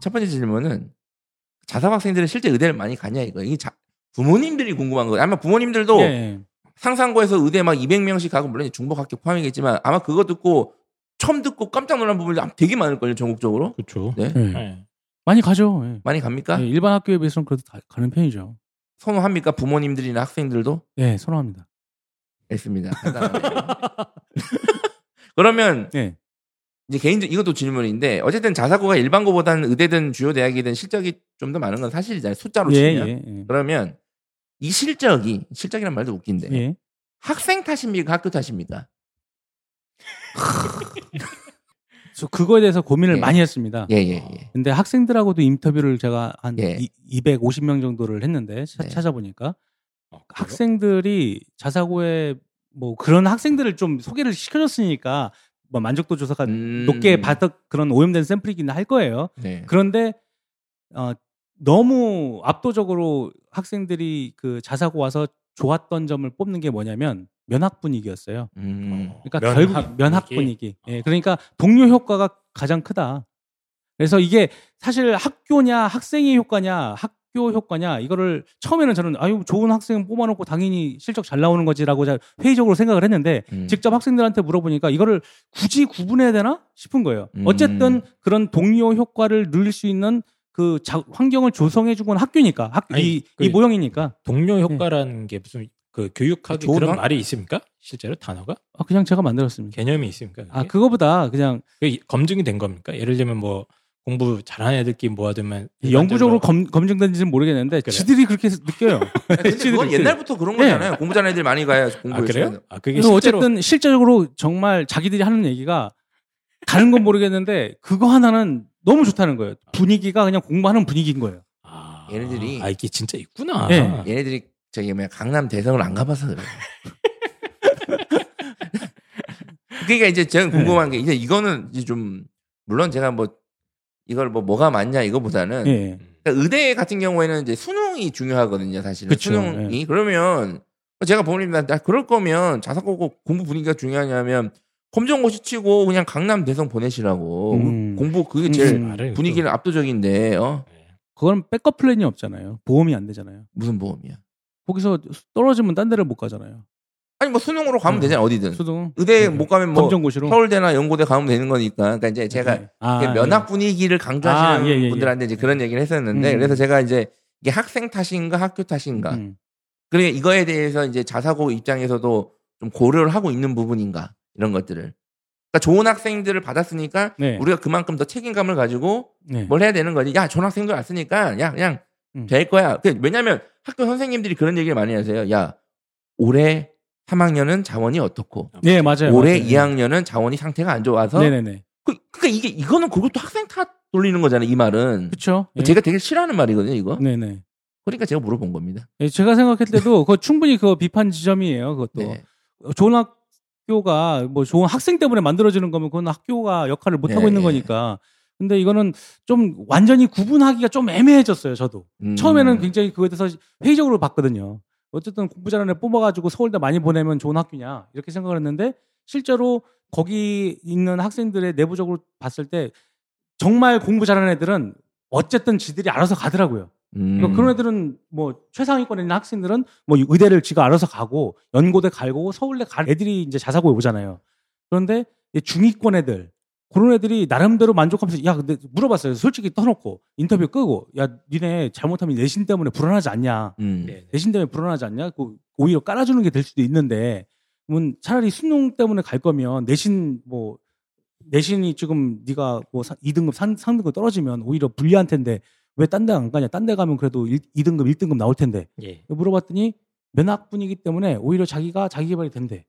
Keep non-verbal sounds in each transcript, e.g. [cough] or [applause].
첫 번째 질문은 자사고 학생들은 실제 의대를 많이 가냐 이거. 이게 자, 부모님들이 궁금한 거예요. 아마 부모님들도 예. 상상고에서 의대 막 200명씩 가고 물론 중복학교 포함이겠지만 아마 그거 듣고 처음 듣고 깜짝 놀란 부분이 되게 많을 걸요 전국적으로. 그렇죠. 네. 예. 네. 많이 가죠. 예. 많이 갑니까? 예, 일반 학교에 비해서는 그래도 다 가는 편이죠. 선호합니까 부모님들이나 학생들도? 예, 선호합니다. 했습니다. [laughs] 그러면 예. 이제 개인적 이것도 질문인데 어쨌든 자사고가 일반고보다는 의대든 주요 대학이든 실적이 좀 더 많은 건 사실이잖아요. 숫자로 예, 치면. 예, 예. 그러면 이 실적이 실적이란 말도 웃긴데 예. 학생 탓입니까 학교 탓입니까? [laughs] 저 그거에 대해서 고민을 예. 많이 했습니다. 예 예 예. 근데 학생들하고도 인터뷰를 제가 한 예. 이, 250명 정도를 했는데 차- 네. 찾아보니까 어? 학생들이 자사고에 뭐 그런 학생들을 좀 소개를 시켜줬으니까 뭐 만족도 조사가 음, 높게 받은 그런 오염된 샘플이긴 할 거예요. 네. 그런데 어, 너무 압도적으로 학생들이 그 자사고 와서 좋았던 점을 뽑는 게 뭐냐면 면학 분위기였어요. 음. 그러니까 면학 결국 면학 분위기? 분위기. 예, 그러니까 동료 효과가 가장 크다. 그래서 이게 사실 학교냐 학생의 효과냐 학 교 효과냐 이거를 처음에는 저는 아유 좋은 학생 뽑아놓고 당연히 실적 잘 나오는 거지라고 잘 회의적으로 생각을 했는데 음. 직접 학생들한테 물어보니까 이거를 굳이 구분해야 되나 싶은 거예요. 음. 어쨌든 그런 동료 효과를 누릴 수 있는 그 자- 환경을 조성해주고 는 학교니까 학, 아니, 이, 그- 이 모형이니까 동료 효과라는 게 무슨 그 교육학에 그런 학- 말이 있습니까? 실제로 단어가 아, 그냥 제가 만들었습니다. 개념이 있습니까? 그게? 아 그거보다 그냥 그게 검증이 된 겁니까? 예를 들면 뭐 공부 잘하는 애들끼리 모아두면 연구적으로 일반적으로 검, 검증된지는 모르겠는데 그래요? 지들이 그렇게 느껴요. [laughs] 그건. 옛날부터 그런 네. 거잖아요. 공부 잘하는 애들이 많이 가야 공부 아 그래요? 아 그게 실제로 어쨌든 실제적으로 정말 자기들이 하는 얘기가 다른 건 모르겠는데 그거 하나는 너무 좋다는 거예요. 분위기가 그냥 공부하는 분위기인 거예요. 아, 얘네들이- 아 이게 진짜 있구나. 예. 얘네들이 저기 뭐야 강남 대성을 안 가봐서 그래. [laughs] 그러니까 이제 저는 궁금한 게 이제 이거는 이제 좀 물론 제가 뭐 이걸 뭐 뭐가 맞냐 이거보다는 예. 그러니까 의대 같은 경우에는 이제 수능이 중요하거든요, 사실은. 그쵸, 수능이. 그러면 제가 부모님한테 아, 그럴 거면 자사고 공부 분위기가 중요하냐면 검정고시 치고 그냥 강남 대성 보내시라고. 음. 공부 그게 제일 음. 분위기는 압도적인데, 어? 그건 백업 플랜이 없잖아요. 보험이 안 되잖아요. 무슨 보험이야? 거기서 떨어지면 딴 데를 못 가잖아요. 아니, 뭐 수능으로 가면 음. 되잖아, 어디든. 수능 의대 음. 못 가면 뭐 검정고시로 서울대나 연고대 가면 되는 거니까. 그러니까 이제 제가 네. 아, 이게 면학 분위기를 강조하시는 아, 예, 예, 예. 분들한테 이제 그런 얘기를 했었는데, 음. 그래서 제가 이제 이게 학생 탓인가 학교 예. 탓인가. 음. 그러니까 이거에 대해서 이제 자사고 입장에서도 좀 고려를 하고 있는 부분인가 이런 것들을. 그러니까 좋은 학생들을 받았으니까 네. 우리가 그만큼 더 책임감을 가지고 네. 뭘 해야 되는 거지. 야, 좋은 학생들 왔으니까 야, 그냥 음. 될 거야. 그 왜냐면 학교 선생님들이 그런 얘기를 많이 하세요. 야, 올해 3학년은 자원이 어떻고 네, 맞아요. 올해 맞아요. 2학년은 자원이 상태가 안 좋아서 네 네 네. 그, 그러니까 이게 이거는 그것도 학생 탓 돌리는 거잖아요. 이 말은. 그렇죠. 예. 제가 되게 싫어하는 말이거든요. 이거. 네 네. 그러니까 제가 물어본 겁니다. 예, 제가 생각할 때도 그거 충분히 그 비판 지점이에요. 그것도 네. 좋은 학교가 뭐 좋은 학생 때문에 만들어지는 거면 그건 학교가 역할을 못 하고 네, 있는 네. 거니까. 근데 이거는 좀 완전히 구분하기가 좀 애매해졌어요. 저도 음. 처음에는 굉장히 그거에 대해서 회의적으로 봤거든요. 어쨌든 공부 잘하는 애 뽑아가지고 서울대 많이 보내면 좋은 학교냐 이렇게 생각을 했는데 실제로 거기 있는 학생들의 내부적으로 봤을 때 정말 공부 잘하는 애들은 어쨌든 지들이 알아서 가더라고요. 음. 그러니까 그런 애들은 뭐 최상위권에 있는 학생들은 뭐 의대를 지가 알아서 가고 연고대 갈고 서울대 갈 애들이 이제 자사고에 오잖아요. 그런데 이 중위권 애들 그런 애들이 나름대로 만족하면서 야 근데 물어봤어요. 솔직히 떠놓고 인터뷰 끄고 야 니네 잘못하면 내신 때문에 불안하지 않냐? 음. 네. 내신 때문에 불안하지 않냐? 그 오히려 깔아주는 게 될 수도 있는데 그러면 차라리 수능 때문에 갈 거면 내신 뭐 내신이 지금 네가 뭐 2등급 3, 3등급 떨어지면 오히려 불리한 텐데 왜 딴 데 안 가냐? 딴 데 가면 그래도 1, 2등급 1등급 나올 텐데 예. 물어봤더니 면학분이기 때문에 오히려 자기가 자기 개발이 된대.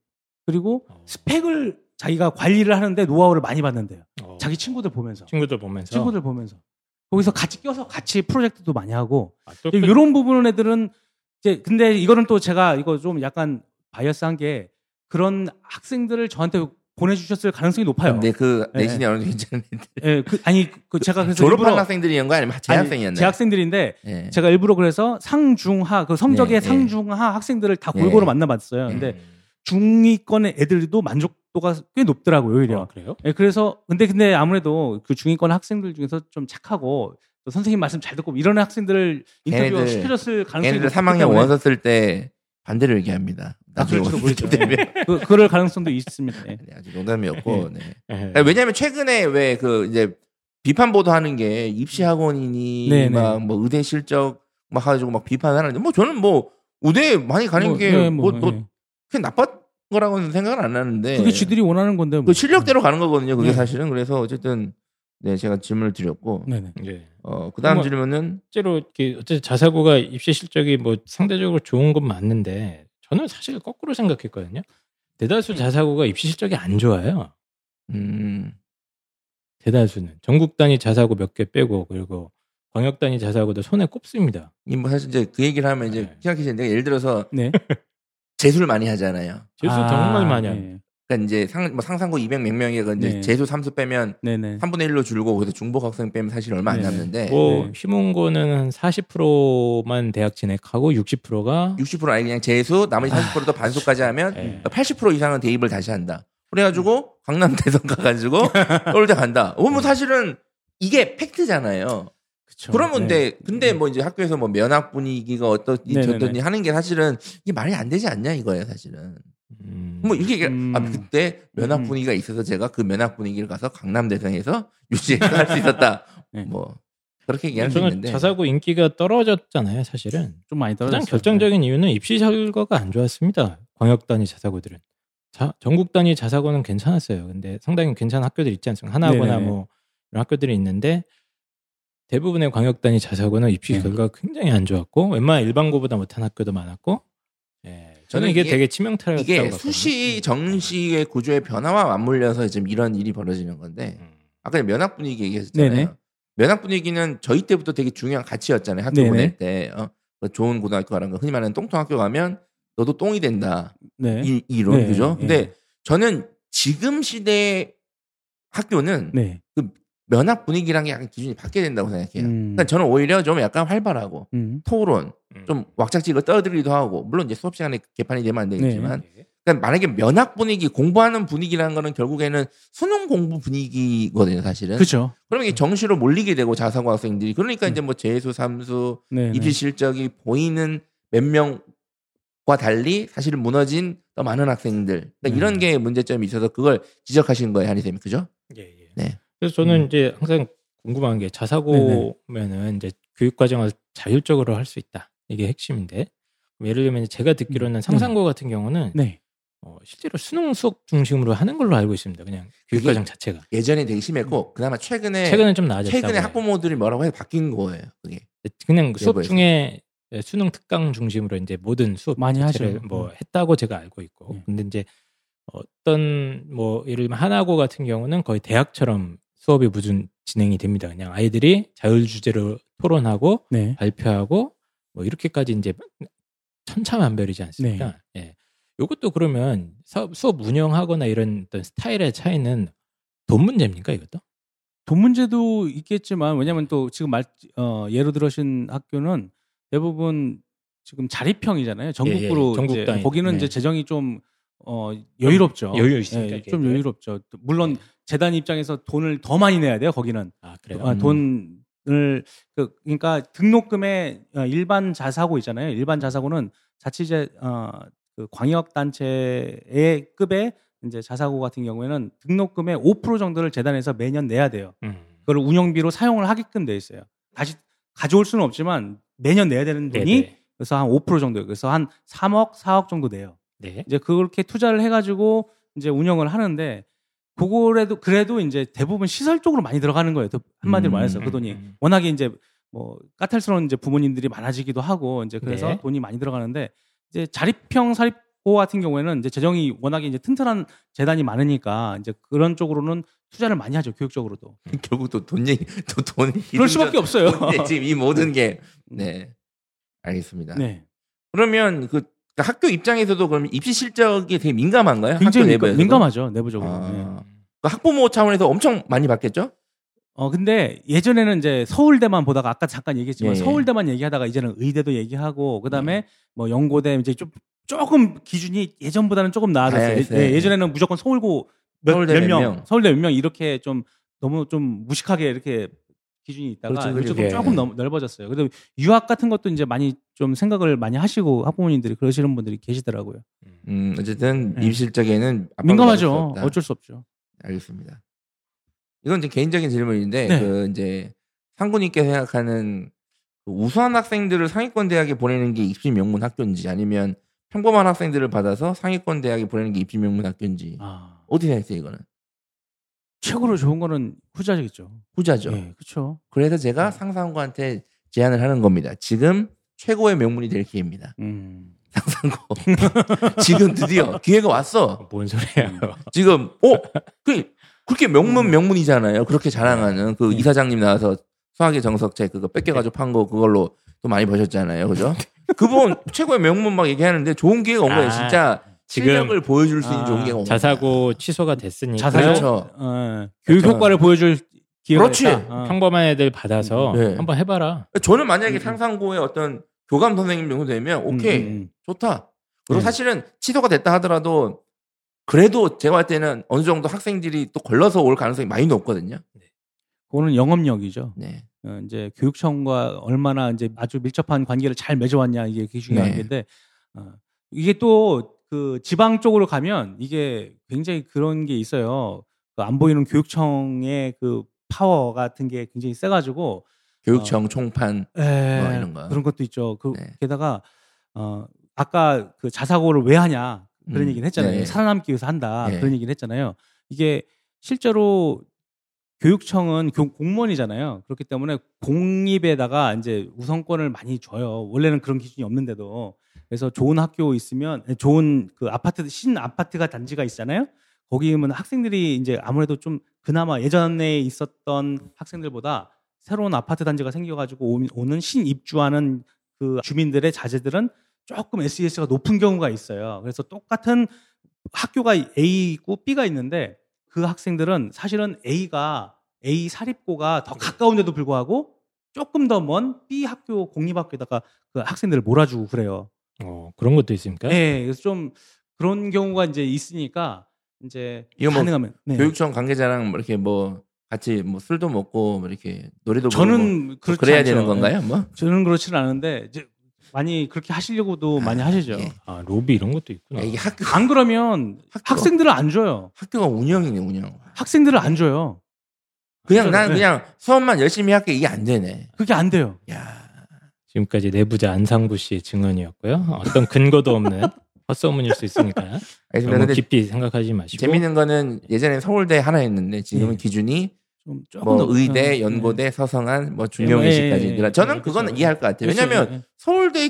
그리고 어. 스펙을 자기가 관리를 하는데 노하우를 많이 받는데요. 어. 자기 친구들 보면서. 친구들 보면서 친구들 보면서. 거기서 같이 껴서 같이 프로젝트도 많이 하고 아, 그- 이런 부분 애들은 이제 근데 이거는 또 제가 이거 좀 약간 바이어스한 게 그런 학생들을 저한테 보내주셨을 가능성이 높아요. 근데 그 네. 내신이 어느 정도 괜찮은데 예, 그, 아니 그 제가 그래서 졸업한 일부러 학생들이었는가 아니면 재학생이었나요? 재학생들인데 예. 제가 일부러 그래서 상중하 그 성적의 네, 네. 상중하 학생들을 다 네. 골고루 만나봤어요. 근데 음. 중위권의 애들도 만족도가 꽤 높더라고요 오히려. 어, 그래요? 예, 그래서 근데 근데 아무래도 그 중위권 학생들 중에서 좀 착하고 또 선생님 말씀 잘 듣고 이런 학생들을 인터뷰 시켜줬을 가능성이 걔네들 높기 3학년 때문에 원서 쓸 때 반대로 얘기합니다. 아, 나중에 원서 모르죠. 쓸 때면. 예. 그, 그럴 가능성도 있습니다. 예. 네, 아주 농담이었고. 네. 예. 왜냐하면 최근에 왜 그 이제 비판 보도하는 게 입시 학원이니 네, 막뭐 의대 실적 막 해가지고 막 비판하는데 뭐 저는 뭐 의대 많이 가는 뭐, 게 네, 뭐 뭐, 뭐 예. 그게 나쁜 거라고는 생각을 안 하는데 그게 지들이 원하는 건데 뭐. 그 실력대로 가는 거거든요. 그게 네. 사실은 그래서 어쨌든 네 제가 질문을 드렸고 네네. 예. 어 그다음 뭐- 질문은 실제로 이렇게 어쨌든 자사고가 입시 실적이 뭐 상대적으로 좋은 건 맞는데 저는 사실 거꾸로 생각했거든요. 대다수 자사고가 입시 실적이 안 좋아요. 음 대다수는 전국 단위 자사고 몇 개 빼고 그리고 광역 단위 자사고도 손에 꼽습니다. 이뭐 사실 이제 그 얘기를 하면 이제 네. 생각해 내가 예를 들어서 네. [laughs] 재수를 많이 하잖아요. 재수 아, 정말 많이 합니다. 네. 그러니까 이제 상, 뭐 상상고 200 몇 명이가 이제 네. 재수 삼수 빼면 네네. 3분의 1로 줄고 그래서 중복 학생 빼면 사실 얼마 안 네. 남는데 뭐 네. 휘문고는 한 40%만 대학 진학하고 60%가 60% 아니 그냥 재수 나머지 40%도 반수까지 하면 네. 80% 이상은 대입을 다시 한다. 그래가지고 강남 [laughs] 대선 가가지고 [laughs] 서울대 간다. 어, 뭐 사실은 이게 팩트잖아요. 그쵸. 그러면 네. 근데 근데 뭐 이제 학교에서 뭐 면학 분위기가 어떠니 네네네. 저떠니 하는 게 사실은 이게 말이 안 되지 않냐 이거예요 사실은. 음, 뭐 이게 음. 아 그때 면학 음. 분위기가 있어서 제가 그 면학 분위기를 가서 강남 대성에서 [laughs] 유지해서 할 수 있었다. [laughs] 네. 뭐 그렇게 얘기할 수 있는데 자사고 인기가 떨어졌잖아요, 사실은. 좀 많이 떨어졌어요. 가장 결정적인 이유는 입시 결과가 안 좋았습니다. 광역 단위 자사고들은. 자, 전국 단위 자사고는 괜찮았어요. 근데 상당히 괜찮은 학교들 있지 않습니까? 하나거나. 뭐 이런 학교들이 있는데 대부분의 광역 단위 자사고는 입시 네. 결과가 굉장히 안 좋았고 웬만한 일반고보다 못한 학교도 많았고 예, 저는 이게, 이게- 되게 치명타였다고 이게. 수시 정시의 구조의 변화와 맞물려서 지금 이런 일이 벌어지는 건데 음. 아까 면학 분위기 얘기했잖아요. 네네. 면학 분위기는 저희 때부터 되게 중요한 가치였잖아요. 학교 네네. 보낼 때 어, 그 좋은 고등학교 가는 거 흔히 말하는 똥통 학교 가면 너도 똥이 된다. 네. 이, 이론 네, 그죠? 네. 근데 저는 지금 시대 학교는 네. 면학 분위기랑 약간 기준이 바뀌어야 된다고 생각해요. 음. 그러니까 저는 오히려 좀 약간 활발하고 음. 토론, 음. 좀 왁작지고 떠들기도 하고 물론 이제 수업 시간에 개판이 되면 안 되겠지만 예. 그러니까 만약에 면학 분위기 공부하는 분위기라는 거는 결국에는 수능 공부 분위기거든요 사실은 그렇죠. 그러면 이게 정시로 몰리게 되고 자사고 학생들이 그러니까 음. 이제 뭐 재수 삼수 네. 입시 실적이 보이는 몇 명과 달리 사실은 무너진 더 많은 학생들 그러니까 음. 이런 게 문제점이 있어서 그걸 지적하신 거예요 한이 쌤이 그죠? 예, 예. 네. 그래서 저는 음. 이제 항상 궁금한 게 자사고면은 이제 교육 과정을 자율적으로 할 수 있다. 이게 핵심인데 예를 들면 제가 듣기로는 상상고 같은 경우는 네. 어, 실제로 수능 수업 중심으로 하는 걸로 알고 있습니다. 그냥 교육 그게 과정 자체가 예전에 되게 심했고 그나마 최근에 최근에 좀 나아졌다고. 최근에. 학부모들이 뭐라고 해서 바뀐 거예요 그게 그냥 수업 일부에서. 중에 수능 특강 중심으로 이제 모든 수업 많이 하죠. 뭐 음. 했다고 제가 알고 있고 네. 근데 이제 어떤 뭐 예를 들면 하나고 같은 경우는 거의 대학처럼 수업이 무슨 진행이 됩니다. 그냥 아이들이 자율 주제로 토론하고 네. 발표하고 뭐 이렇게까지 이제 천차만별이지 않습니까? 예. 요것도 그러면 사업, 수업 운영하거나 이런 어떤 스타일의 차이는 돈 문제입니까 이것도? 돈 문제도 있겠지만 왜냐하면 또 지금 말 어, 예로 들으신 학교는 대부분 지금 자립형이잖아요. 전국구로 예, 예. 전국 이제. 거기는 네. 이제 재정이 좀 어, 여유롭죠. 여유 있으니까 예. 좀 여유롭죠. 물론 재단 입장에서 돈을 더 많이 내야 돼요. 거기는 아 그래요? 아, 돈을 그, 그러니까 등록금에 어, 일반 자사고 있잖아요. 일반 자사고는 자치제 어, 그 광역 단체의 급의 이제 자사고 같은 경우에는 등록금의 5% 정도를 재단에서 매년 내야 돼요. 음. 그걸 운영비로 사용을 하게끔 돼 있어요. 다시 가져올 수는 없지만 매년 내야 되는 돈이 네네. 그래서 한 5% 정도 그래서 한 3억, 4억 정도 내요. 네. 이제 그렇게 투자를 해가지고 이제 운영을 하는데 그거라도 그래도 이제 대부분 시설 쪽으로 많이 들어가는 거예요. 또 한마디로 음, 말해서 음, 그 돈이 음. 워낙에 이제 뭐 까탈스러운 이제 부모님들이 많아지기도 하고 이제 그래서 네. 돈이 많이 들어가는데 이제 자립형 사립고 같은 경우에는 이제 재정이 워낙에 이제 튼튼한 재단이 많으니까 이제 그런 쪽으로는 투자를 많이 하죠 교육적으로도. [laughs] 결국 또 돈 얘기 또 돈. 그럴 수밖에 없어요. 네, 지금 이 모든 [laughs] 게 네. 알겠습니다. 네, 그러면 그 학교 입장에서도 그럼 입시 실적이 되게 민감한가요? 굉장히 학교 내부에서도? 민감하죠 내부적으로. 아. 네. 그 학부모 차원에서 엄청 많이 받겠죠? 어 근데 예전에는 이제 서울대만 보다가 아까 잠깐 얘기했지만 예, 예. 서울대만 얘기하다가 이제는 의대도 얘기하고 그다음에 뭐 연고대 이제 좀 조금 기준이 예전보다는 조금 나아졌어요. 다양했어요. 예, 예전에는 무조건 서울고 몇, 서울대 몇몇 명, 명. 서울대 몇 명 이렇게 좀 너무 좀 무식하게 이렇게 기준이 있다가 그렇죠, 그렇죠. 예. 조금 넘- 넓어졌어요. 그래서 유학 같은 것도 이제 많이 좀 생각을 많이 하시고 학부모님들이 그러시는 분들이 계시더라고요. 음, 어쨌든 네. 입실적에는 수 민감하죠. 없다. 어쩔 수 없죠. 알겠습니다. 이건 이제 개인적인 질문인데 네. 그 이제 상구님께 생각하는 그 우수한 학생들을 상위권 대학에 보내는 게 입시 명문 학교인지 아니면 평범한 학생들을 받아서 상위권 대학에 보내는 게 입시 명문 학교인지 아, 어떻게 생각하세요 이거는 최고로 좋은 거는 후자겠죠. 후자죠. 예, 그렇죠. 그래서 제가 상상구한테 제안을 하는 겁니다. 지금 최고의 명문이 될 기회입니다. 음. 상상고 [laughs] 지금 드디어 기회가 왔어. 뭔 소리예요? 지금 어 그 그렇게 명문 명문이잖아요. 그렇게 자랑하는 그 네. 이사장님 나와서 수학의 정석책 그거 뺏겨가지고 판 거 그걸로 또 많이 버셨잖아요. 그죠? [laughs] 그분 최고의 명문 막 얘기하는데 좋은 기회가 온 거예요. 아, 진짜 실력을 보여줄 수 있는 아, 좋은 거예요. 자사고 취소가 됐으니까 자사고 그렇죠. 어, 교육 효과를 보여줄 기회가 그렇지. 어. 평범한 애들 받아서 네. 한번 해봐라. 저는 만약에 음. 상상고의 어떤 교감 선생님 정도 되면 오케이 음, 음, 좋다. 그리고 네. 사실은 취소가 됐다 하더라도 그래도 제가 볼 때는 어느 정도 학생들이 또 걸러서 올 가능성이 많이 높거든요. 그거는 영업력이죠. 네. 어, 이제 교육청과 얼마나 이제 아주 밀접한 관계를 잘 맺어왔냐 이게 중요한 네. 건데 어, 이게 또 그 지방 쪽으로 가면 이게 굉장히 그런 게 있어요. 그 안 보이는 교육청의 그 파워 같은 게 굉장히 세가지고 교육청 총판 에, 뭐 이런 거. 그런 것도 있죠. 그 네. 게다가 어 아까 그 자사고를 왜 하냐 그런 음, 얘기를 했잖아요. 네. 살아남기 위해서 한다 네. 그런 얘기를 했잖아요. 이게 실제로 교육청은 교- 공무원이잖아요. 그렇기 때문에 공립에다가 이제 우선권을 많이 줘요. 원래는 그런 기준이 없는데도 그래서 좋은 학교 있으면 좋은 그 아파트 신 아파트가 단지가 있잖아요. 거기면 학생들이 이제 아무래도 좀 그나마 예전에 있었던 학생들보다 새로운 아파트 단지가 생겨가지고 오- 오는 신 입주하는 그 주민들의 자제들은 조금 SES가 높은 경우가 있어요. 그래서 똑같은 학교가 A 있고 B가 있는데 그 학생들은 사실은 A가 A 사립고가 더 가까운데도 불구하고 조금 더 먼 B 학교 공립학교에다가 그 학생들을 몰아주고 그래요. 어, 그런 것도 있습니까? 네, 그래서 좀 그런 경우가 이제 있으니까 이제 이거 뭐 가능하면 네. 교육청 관계자랑 뭐 이렇게 뭐 같이 뭐 술도 먹고 뭐 이렇게 노래도 부르고 저는 그렇지 그래야 않죠. 되는 건가요? 뭐 저는 그렇지는 않은데 이제 많이 그렇게 하시려고도 많이 하시죠. 예. 아, 로비 이런 것도 있구나. 야, 이게 학교 안 그러면 학교. 학생들을 안 줘요. 학교가 운영이네 운영. 학생들을 안 줘요. 그냥 난 네. 그냥 수업만 열심히 할게 이게 안 되네. 그게 안 돼요. 야 지금까지 내부자 안상부 씨의 증언이었고요. 어떤 근거도 없는 [laughs] 헛소문일 수 있으니까. 너무 깊이 생각하지 마시고 재밌는 거는 예전엔 서울대 하나였는데 지금은 예. 기준이 좀 조금 뭐 더- 의대, 어, 연고대, 서성한, 뭐 예, 중경외시까지 예, 예. 저는 예, 그거는 그렇죠. 이해할 것 같아요. 그렇죠. 왜냐하면 예, 예. 서울대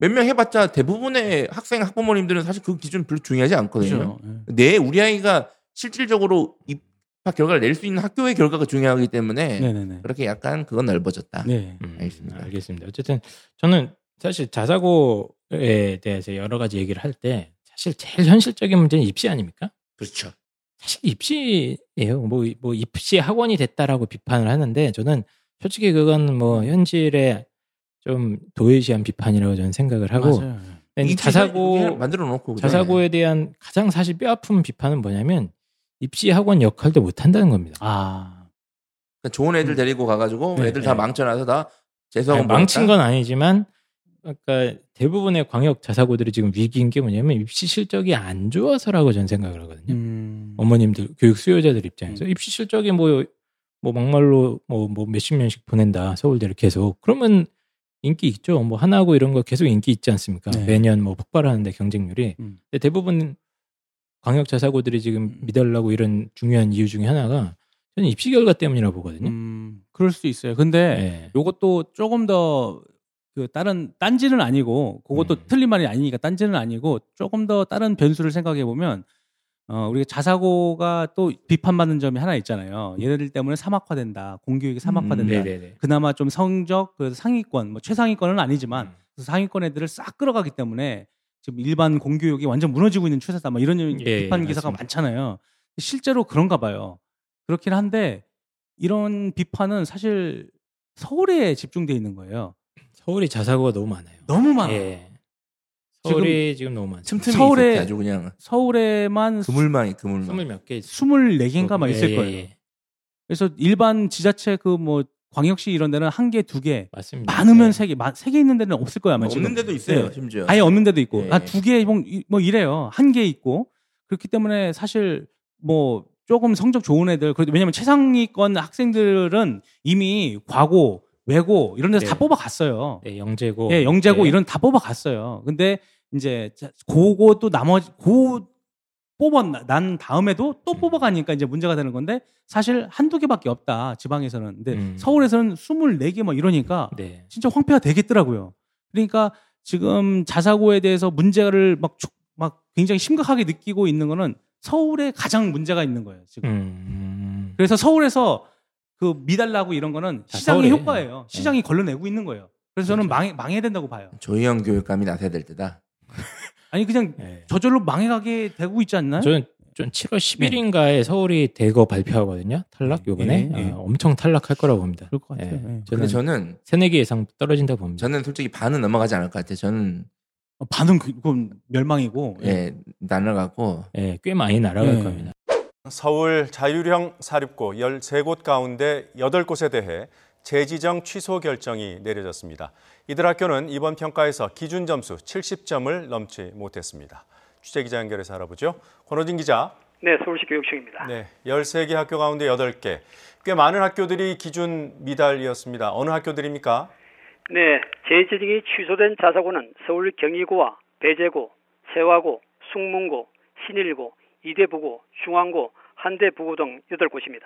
몇 명 해봤자 대부분의 학생 학부모님들은 사실 그 기준 별로 중요하지 않거든요. 그렇죠. 예. 내 우리 아이가 실질적으로 입학 결과를 낼 수 있는 학교의 결과가 중요하기 때문에 네네네. 그렇게 약간 그건 넓어졌다. 네. 음, 알겠습니다. 알겠습니다. 어쨌든 저는 사실 자사고에 대해서 여러 가지 얘기를 할 때 사실 제일 현실적인 문제는 입시 아닙니까? 그렇죠. 사실 입시예요. 뭐, 뭐 입시 학원이 됐다라고 비판을 하는데 저는 솔직히 그건 뭐 현실에 좀 도외시한 비판이라고 저는 생각을 하고 자사고 만들어 놓고? 자사고에 대한 가장 사실 뼈아픈 비판은 뭐냐면 입시 학원 역할도 못 한다는 겁니다. 아. 그러니까 좋은 애들 데리고 가가지고 네, 애들 다 네. 망쳐놔서 다 재수학원 망친? 건 아니지만 그러니까 대부분의 광역 자사고들이 지금 위기인 게 뭐냐면 입시 실적이 안 좋아서라고 저는 생각을 하거든요. 음. 어머님들 교육 수요자들 입장에서 음. 입시 실적이 뭐뭐 막말로 뭐, 뭐 몇십 년씩 보낸다 서울대를 계속 그러면 인기 있죠. 뭐 하나고 이런 거 계속 인기 있지 않습니까? 네. 매년 뭐 폭발하는데 경쟁률이. 음. 근데 대부분 광역 자사고들이 지금 미달라고 이런 중요한 이유 중에 하나가 저는 입시 결과 때문이라고 보거든요. 음, 그럴 수도 있어요. 근데 네. 요것도 조금 더 그 다른 딴지는 아니고 그것도 음. 틀린 말이 아니니까 딴지는 아니고 조금 더 다른 변수를 생각해 보면 어 우리가 자사고가 또 비판받는 점이 하나 있잖아요. 얘네들 때문에 사막화된다. 공교육이 사막화된다. 음. 그나마 좀 성적 그 상위권 뭐 최상위권은 아니지만 음. 그 상위권 애들을 싹 끌어가기 때문에 지금 일반 공교육이 완전 무너지고 있는 추세다. 뭐 이런 예, 비판 예, 기사가 맞습니다. 많잖아요. 실제로 그런가 봐요. 그렇긴 한데 이런 비판은 사실 서울에 집중돼 있는 거예요. 서울이 자사고가 너무 많아요. 너무 많아요. 예. 서울이 지금, 너무 많죠. 틈틈이 서울에- 아주 그냥 서울에만 그물망이 그물망. 스물 몇 개. 24개인가 막 있을 예, 예, 거예요. 예. 그래서 일반 지자체 그 뭐 광역시 이런 데는 한 개, 두 개, 맞습니다. 많으면 예. 세 개, 세 개 있는 데는 없을 거야 아마 지금. 없는 데도 있어요, 예. 심지어. 아예 없는 데도 있고, 예. 아, 두 개, 뭐, 이- 뭐 이래요. 한 개 있고. 그렇기 때문에 사실 뭐 조금 성적 좋은 애들, 그래도 왜냐면 최상위권 학생들은 이미 과고, 외고 이런 데서 네. 다 뽑아갔어요. 네, 영재고. 예, 영재고 예. 이런 다 뽑아갔어요. 근데 이제 자- 고고 또 나머지 고 뽑아 난 다음에도 또 음. 뽑아가니까 이제 문제가 되는 건데 사실 한두 개밖에 없다 지방에서는. 근데 음. 서울에서는 24개 뭐 이러니까 네. 진짜 황폐화 되겠더라고요. 그러니까 지금 자사고에 대해서 문제를 막, 촉- 막 굉장히 심각하게 느끼고 있는 거는 서울에 가장 문제가 있는 거예요, 지금. 음. 그래서 서울에서 그 미달라고 이런 거는 다 시장의 서울에. 효과예요. 시장이 걸러내고 있는 거예요. 그래서 저는 그렇죠. 망해, 망해야 된다고 봐요. 조희영 교육감이 나서야 될 때다. 아니, 그냥 예. 저절로 망해가게 되고 있지 않나요? 저는 좀 7월 10일인가에 서울이 대거 발표하거든요. 탈락 요번에 예, 예. 어, 엄청 탈락할 거라고 봅니다. 그럴 것 같아요. 예. 예. 근데 저는 저는 새내기 예상 떨어진다 고 봅니다. 저는 솔직히 반은 넘어가지 않을 것 같아요. 저는 어, 반은 그- 그건 멸망이고. 예, 날아가고 예, 꽤 많이 날아갈 예. 겁니다. 서울 자율형 사립고 13곳 가운데 8곳에 대해 재지정 취소 결정이 내려졌습니다. 이들 학교는 이번 평가에서 기준 점수 70점을 넘지 못했습니다. 취재 기자 연결해서 알아보죠. 권호진 기자. 네, 서울시 교육청입니다. 네, 13개 학교 가운데 8개. 꽤 많은 학교들이 기준 미달이었습니다. 어느 학교들입니까? 네, 재지정이 취소된 자사고는 서울 경희고와 배재고, 세화고, 숭문고, 신일고, 이대부고, 중앙고, 한대부고 등 8곳입니다.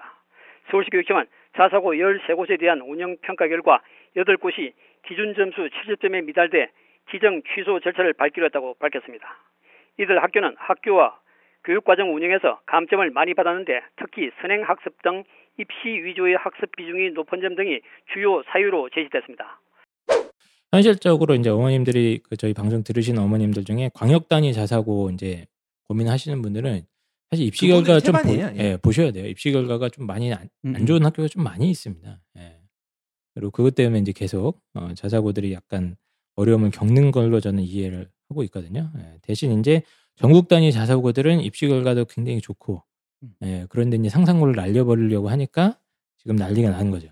서울시 교육청은 자사고 13곳에 대한 운영 평가 결과 8곳이 기준 점수 70점에 미달돼 지정 취소 절차를 밟기로 했다고 밝혔습니다. 이들 학교는 학교와 교육과정 운영에서 감점을 많이 받았는데 특히 선행학습 등 입시 위주의 학습 비중이 높은 점 등이 주요 사유로 제시됐습니다. 현실적으로 이제 어머님들이 그 저희 방송 들으시는 어머님들 중에 광역 단위 자사고 이제 고민하시는 분들은 사실 입시 결과 좀 보, 예. 예, 보셔야 돼요. 입시 결과가 좀 많이 안, 음, 안 좋은 학교가 좀 많이 있습니다. 예. 그리고 그것 때문에 이제 계속 어, 자사고들이 약간 어려움을 겪는 걸로 저는 이해를 하고 있거든요. 예. 대신 이제 전국 단위 자사고들은 입시 결과도 굉장히 좋고 음. 예. 그런데 이제 상상고를 날려버리려고 하니까 지금 난리가 난 거죠.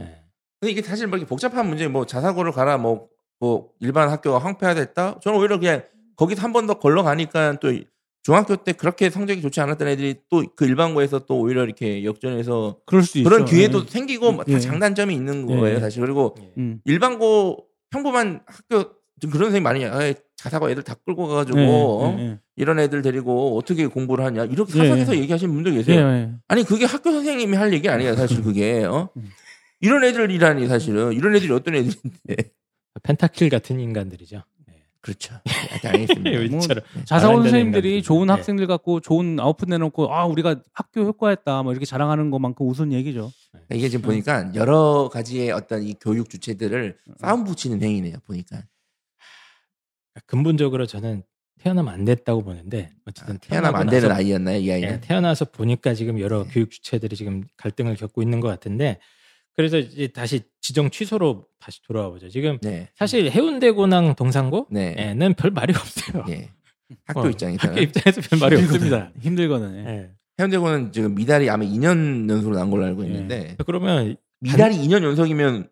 예. 근데 이게 사실 뭐 복잡한 문제 뭐 자사고를 가라 뭐, 뭐 일반 학교가 황폐화됐다. 저는 오히려 그냥 거기서 한 번 더 걸러 가니까 또 중학교 때 그렇게 성적이 좋지 않았던 애들이 또 그 일반고에서 또 오히려 이렇게 역전해서 그럴 수도 그런 있죠. 기회도 예. 생기고 다 예. 장단점이 있는 예. 거예요 사실 그리고 음. 일반고 평범한 학교 좀 그런 선생님 많이 아, 자사고 애들 다 끌고 가가지고 예, 어? 예, 이런 애들 데리고 어떻게 공부를 하냐 이렇게 예. 사석에서 얘기하시는 분들 예. 계세요. 예. 아니 그게 학교 선생님이 할 얘기 아니에요 사실 그게 어? 음. 이런 애들이라니 사실은 이런 애들이 어떤 애들인데 펜타킬 같은 인간들이죠. 예. 그렇죠 [laughs] 네, 알겠습니다 요즘처럼 자사고 말한다는 선생님들이 인간들. 좋은 네. 학생들 갖고 좋은 아웃풋 내놓고 아 우리가 학교 효과했다 뭐 이렇게 자랑하는 것만큼 우스운 얘기죠. 이게 지금 보니까 여러 가지의 어떤 이 교육 주체들을 싸움 붙이는 행위네요 보니까 근본적으로 저는 태어나면 안 됐다고 보는데 어쨌든 아, 태어나면 안 되는 아이였나요 이 아이는 예, 태어나서 보니까 지금 여러 네. 교육 주체들이 지금 갈등을 겪고 있는 것 같은데 그래서 이제 다시 지정 취소로 다시 돌아와 보죠. 지금 네 사실 해운대고랑 동산고는 네. 별 말이 없어요. 예. [laughs] 학교 어, 입장에서는 학교 입장에서 별 말이 없습니다. 힘들거든. 예. 예. 해운대고는 지금 미달이 아마 2년 연속으로 난 걸로 알고 있는데 그러면 미달이 2년 연속이면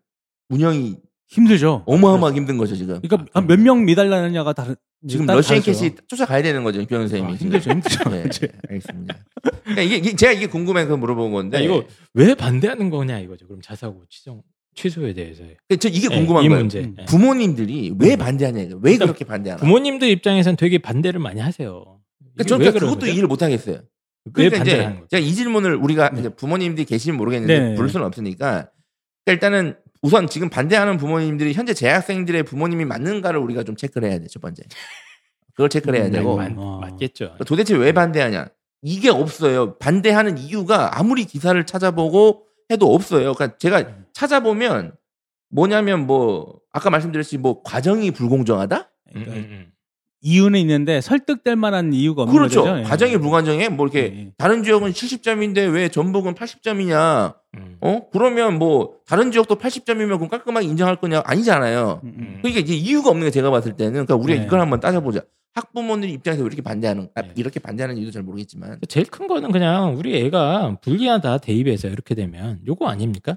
운영이 힘들죠. 어마어마하게 힘든 거죠 지금. 그러니까 몇명 미달나느냐가 다른 지금 따- 러시앤캐시 쫓아가야 되는 거죠 교원 선생님이. 아. 힘들죠, 힘들죠. 네, 네, 알겠습니다. 그러니까 이게, 이게 제가 이게 궁금해서 물어본 건데. 야, 이거 왜 반대하는 거냐 이거죠. 그럼 자사고 취정 취소에 대해서 그러니까 저 이게 예, 궁금한 이 거예요. 문제. 음. 예. 부모님들이 왜 반대하냐 이거. 왜 그렇게 반대하나. 부모님들 입장에서는 되게 반대를 많이 하세요. 그러니까 저는 왜 그러니까 그것도 거죠? 이해를 못 하겠어요. 왜 그러니까 이제? 제가 이 질문을 우리가 이제 부모님들이 계시면 모르겠는데 네. 부를 수는 없으니까 그러니까 일단은 우선 지금 반대하는 부모님들이 현재 재학생들의 부모님이 맞는가를 우리가 좀 체크를 해야 돼 첫 번째. 그걸 체크를 해야 음, 되고 맞, 어. 맞겠죠. 도대체 왜 반대하냐? 이게 없어요. 반대하는 이유가 아무리 기사를 찾아보고 해도 없어요. 그러니까 제가 찾아보면 뭐냐면 뭐 아까 말씀드렸듯이 뭐 과정이 불공정하다? 음, 음, 음. 이유는 있는데 설득될 만한 이유가 없는 그렇죠. 거죠. 예. 과정이 불가정해. 뭐 이렇게 예, 예. 다른 지역은 70점인데 왜 전북은 80점이냐? 음. 어? 그러면 뭐 다른 지역도 80점이면 그럼 깔끔하게 인정할 거냐? 아니잖아요. 음, 음. 그러니까 이제 이유가 없는 게 제가 봤을 때는 그러니까 우리가 네. 이걸 한번 따져보자. 학부모들 입장에서 왜 이렇게 반대하는 아, 네. 이렇게 반대하는 이유도 잘 모르겠지만 제일 큰 거는 그냥 우리 애가 불리하다 대입해서 이렇게 되면 요거 아닙니까?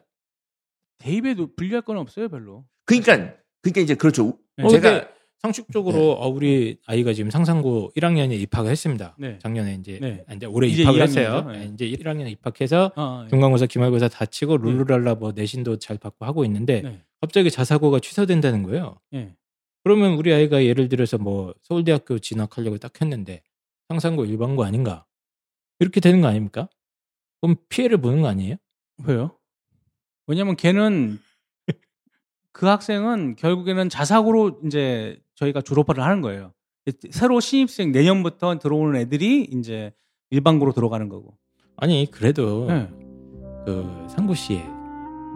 대입에도 불리할 건 없어요, 별로. 그러니까 그러니까 이제 그렇죠. 네. 어, 제가 근데 상식적으로 어, 우리 아이가 지금 상상고 1학년에 입학을 했습니다. 네. 작년에 이제 네. 이제 올해 이제 입학을 2학년 했어요. 네. 네, 이제 1학년에 입학해서 어, 예. 중간고사, 기말고사 다 치고 룰루랄라 뭐 내신도 잘 받고 하고 있는데 네. 갑자기 자사고가 취소된다는 거예요. 예. 그러면 우리 아이가 예를 들어서 뭐 서울대학교 진학하려고 딱 했는데 상상고 일반고 아닌가? 이렇게 되는 거 아닙니까? 그럼 피해를 보는 거 아니에요? 왜요? 왜냐면 걔는 [laughs] 그 학생은 결국에는 자사고로 이제 저희가 졸업을 하는 거예요. 새로 신입생 내년부터 들어오는 애들이 이제 일반고로 들어가는 거고. 아니 그래도 네. 그 상고 씨의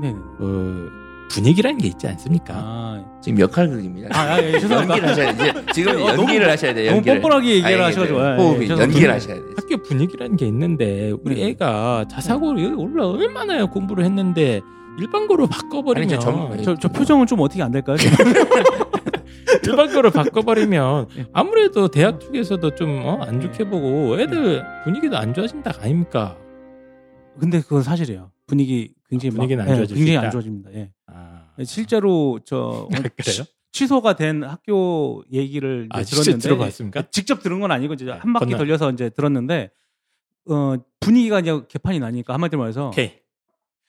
네. 그 분위기라는 게 있지 않습니까? 아, 지금 역할극입니다. 아, 아, 예, 죄송합니다. 연기를 하셔야 이제 지금 어, 너무- 연기를 하셔야 돼요. 너무 연기를. 뻔뻔하게 얘기를 아니, 하셔가지고. 네, 예, 예, 호흡이 죄송합니다. 연기를 하셔야 돼요. 학교 분위기라는 게 있는데 우리 네. 애가 자사고를 여기 올라 얼마나 공부를 했는데 일반고로 바꿔버리면 아니, 저 전- 저, 저 표정은 좀 어떻게 안 될까요? [laughs] [laughs] 일반고로 바꿔버리면 네. 아무래도 대학 쪽에서도 좀안 좋게 보고 애들 분위기도 안 좋아진다 아닙니까? 근데 그건 사실이에요. 분위기 굉장히 막- 분위기는 안 예, 좋아질 수 굉장히. 안 좋아집니다. 예. 아, 실제로 저 [laughs] 그래요? 취소가 된 학교 얘기를 아 들었는데 들어봤습니까? 직접 들은 건 아니고 이제 네, 한 바퀴 건너- 돌려서 이제 들었는데 어 분위기가 이제 개판이 나니까 한마디로 말해서 오케이.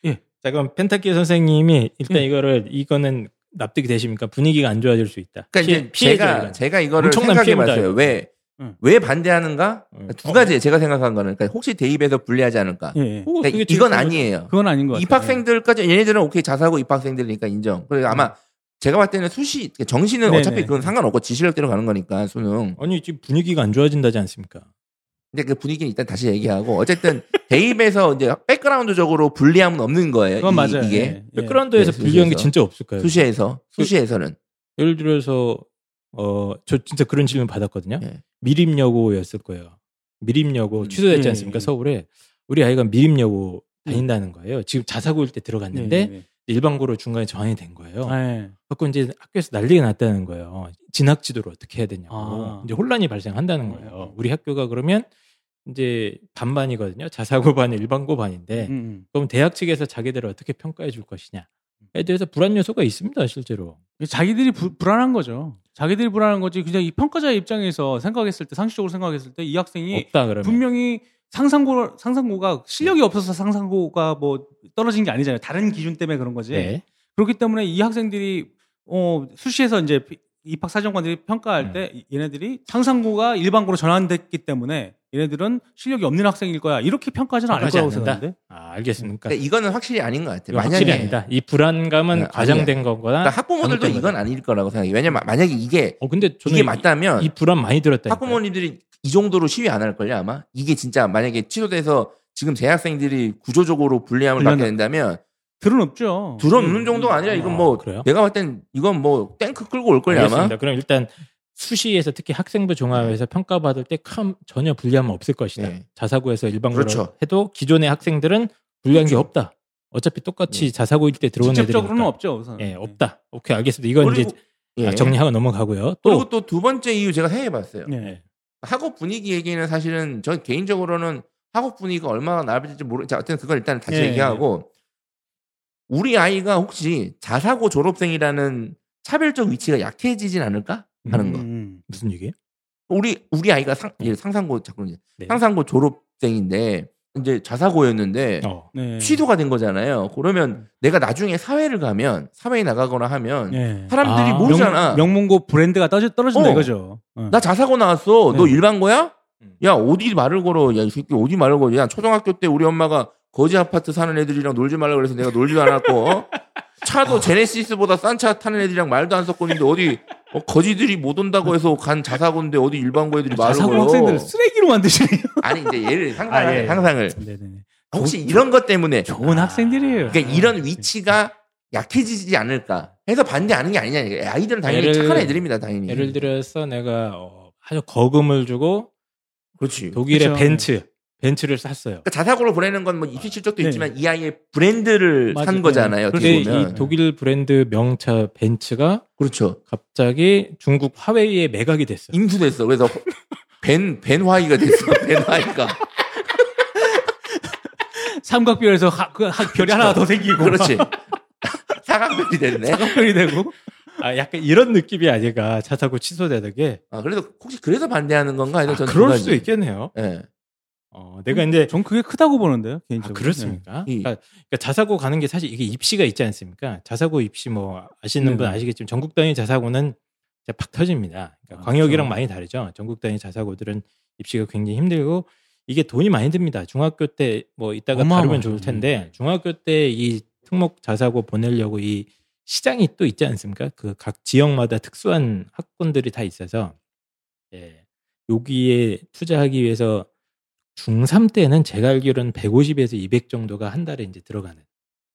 예. 자 그럼 펜타키 선생님이 일단 예. 이거를 이거는 납득이 되십니까? 분위기가 안 좋아질 수 있다. 그러니까 피해- 이제 피해죠, 제가. 제가 이거를 엄청난 생각해 봤어요. 피해입니다, 왜 응. 왜 반대하는가? 응. 두 가지 제가 생각한 거는 그러니까 혹시 대입에서 불리하지 않을까? 예, 예. 오, 그러니까 이건. 아니에요. 그건 아닌 것 같아요. 입학생들까지 얘네들은 오케이 자사고 입학생들이니까 인정. 그리고 아마 제가 봤을 때는 수시 정시는 네네. 어차피 그건 상관없고 지시력대로 가는 거니까 수능. 아니 지금 분위기가 안 좋아진다지 않습니까? 근데 그 분위기는 일단 다시 얘기하고 어쨌든 대입에서 이제 백그라운드적으로 불리함은 없는 거예요. 그건 이- 맞아요. 이게 예, 예. 백그라운드에서 네, 불리한 게. 진짜 없을까요? 수시에서 그- 수시에서는 예를 들어서 어 저 진짜 그런 질문 받았거든요. 예. 미림여고였을 거예요. 미림여고 음. 취소됐지 예, 않습니까? 예. 서울에 우리 아이가 미림여고 다닌다는 거예요. 지금 자사고일 때 들어갔는데 일반고로 중간에 전환이 된 거예요. 네. 그래서 이제 학교에서 난리가 났다는 거예요. 진학 지도를 어떻게 해야 되냐고. 아. 이제 혼란이 발생한다는 거예요. 우리 학교가 그러면 이제 반반이거든요. 자사고 반, 일반고 반인데 음, 음. 그럼 대학 측에서 자기들을 어떻게 평가해 줄 것이냐 에 대해서 불안 요소가 있습니다, 실제로. 자기들이 부- 불안한 거죠. 자기들이 불안한 거지. 그냥 이 평가자의 입장에서 생각했을 때 상식적으로 생각했을 때 이 학생이 없다. 분명히 상상고 상상고가 실력이 없어서 상상고가 뭐 떨어진 게 아니잖아요. 다른 기준 때문에 그런 거지. 네. 그렇기 때문에 이 학생들이 어 수시에서 이제 피- 입학 사정관들이 평가할 음. 때 얘네들이 상상고가 일반고로 전환됐기 때문에 얘네들은 실력이 없는 학생일 거야. 이렇게 평가하지는 않을 평가하지 거라고? 생각하는데. 아, 알겠습니까? 근데 이거는 확실히 아닌 것 같아요. 만약에 아니다. 이 불안감은 네, 과장된 거거나. 그러니까 학부모들도 이건. 아닐 거라고 생각해요. 왜냐면 만약에 이게 어 근데 저는 이게 이- 맞다면 이, 불안 많이 들었다. 학부모님들이 이 정도로 시위 안 할 걸요 아마 이게 진짜 만약에 취소돼서 지금 재학생들이 구조적으로 불리함을 받게 된다면 들은 없죠. 들어놓는 정도가 아니라 이건 아, 뭐 그래요? 내가 봤을 땐 이건 뭐 탱크 끌고 올 걸요 아마. 그럼 일단 수시에서 특히 학생부 종합에서 평가받을 때 큰 전혀 불리함은 없을 것이다. 네. 자사고에서 일반고로 그렇죠. 해도 기존의 학생들은 불리한 게 없다. 어차피 똑같이 네. 자사고일 때 들어온 직접적으로는 애들이니까. 없죠. 우선. 예, 없다. 오케이, 알겠습니다. 이건 이제 그리고 예. 아, 정리하고 넘어가고요. 또 그리고 또 두 번째 이유 제가 해봤어요. 네. 네. 학업 분위기 얘기는 사실은 저 개인적으로는 학업 분위기가 얼마나 나아질지 모르. 자, 어쨌든 그걸 일단 다시 예. 얘기하고 우리 아이가 혹시 자사고 졸업생이라는 차별적 위치가 약해지진 않을까 하는 거. 음. 무슨 얘기예요? 우리 우리 아이가 상, 예, 상상고 자꾸 네. 상상고 졸업생인데 이제 자사고였는데 어. 네. 취소가 된 거잖아요. 그러면 내가 나중에 사회를 가면 사회에 나가거나 하면 네. 사람들이 아, 모르잖아. 명, 문고 브랜드가 떨어져, 떨어진다 어. 이거죠. 어. 나 자사고 나왔어. 너 네. 일반고야? 음. 야 어디 말을 걸어? 야 이 새끼 어디 말을 걸어? 야 초등학교 때 우리 엄마가 거지 아파트 사는 애들이랑 놀지 말라 그래서 내가 놀지도 않았고 어? 차도 제네시스보다 싼 차 타는 애들이랑 말도 안 섞고 있는데 어디 어, 거지들이 못 온다고 해서 간 자사고인데 어디 일반고 애들이 말을 자사고 걸어? 학생들 쓰레기로 만드시네요. 아니 이제 얘를 상상 아, 예. 상상을 네네네. 혹시 이런 것 때문에 좋은 학생들이에요. 그러니까 이런 위치가 약해지지 않을까 해서 반대하는 게 아니냐. 아이들은 당연히 예를- 착한 애들입니다. 당연히. 예를 들어서 내가 어, 아주 거금을 주고 그렇지. 독일의 그쵸. 벤츠 벤츠를 샀어요. 그러니까 자사고를 보내는 건 뭐 입시 실적도 네. 있지만 이 아이의 브랜드를 맞아요. 산 거잖아요. 네. 근데 보면. 이 독일 브랜드 명차 벤츠가 그렇죠. 갑자기 중국 화웨이에 매각이 됐어요. 임수됐어. 그래서 [laughs] 벤 벤화이가 됐어. [laughs] 벤화이가. 삼각별에서 하, 그 하- 별이 하나 더 생기고 그렇지. [laughs] 사각별이 됐네. 사각별이 되고 아, 약간 이런 느낌이 아닐까 자사고 취소되는 게 아, 그래서 혹시 그래서 반대하는 건가? 아니면 아, 그럴. 수도 있겠네요. 예. 어, 내가 이제 전 그게 크다고 보는데요 아, 개인적으로. 그렇습니까? 네. 그러니까, 그러니까 자사고 가는 게 사실 이게 입시가 있지 않습니까? 자사고 입시 뭐 아시는 분 네네. 아시겠지만 전국 단위 자사고는 진짜 팍 터집니다. 그러니까 아, 광역이랑 그렇죠. 많이 다르죠. 전국 단위 자사고들은 입시가 굉장히 힘들고 이게 돈이 많이 듭니다. 중학교 때 뭐 이따가 다루면. 좋을 텐데 중학교 때 이 특목 자사고 보내려고 이 시장이 또 있지 않습니까? 그 각 지역마다 특수한 학군들이 다 있어서 예. 여기에 투자하기 위해서 중3 때는 제가 알기로는 150에서 200 정도가 한 달에 이제 들어가는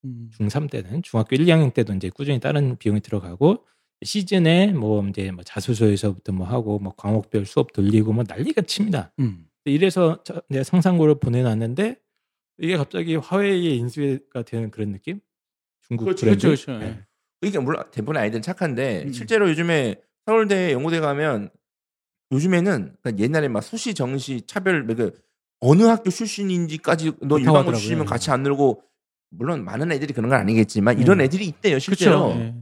음. 중3 때는 중학교 1, 2학년 때도 이제 꾸준히 다른 비용이 들어가고 시즌에 뭐 이제 뭐 자소서에서부터 뭐 하고 뭐 과목별 수업 돌리고 뭐 난리가 칩니다. 음. 이래서 저- 내가 상상고를 보내놨는데 이게 갑자기 화웨이의 인수가 되는 그런 느낌? 중국 그렇죠, 브랜드. 그렇죠, 그렇죠. 예. 그러니까 물론 대부분 아이들은 착한데 음. 실제로 요즘에 서울대 연고대 가면 요즘에는 그러니까 옛날에 막 수시 정시 차별 그 어느 학교 출신인지까지 너 일반고 하더라고요. 출신이면 같이 안 늘고 물론 많은 애들이 그런 건 아니겠지만 이런 네. 애들이 있대요 실제로. 어,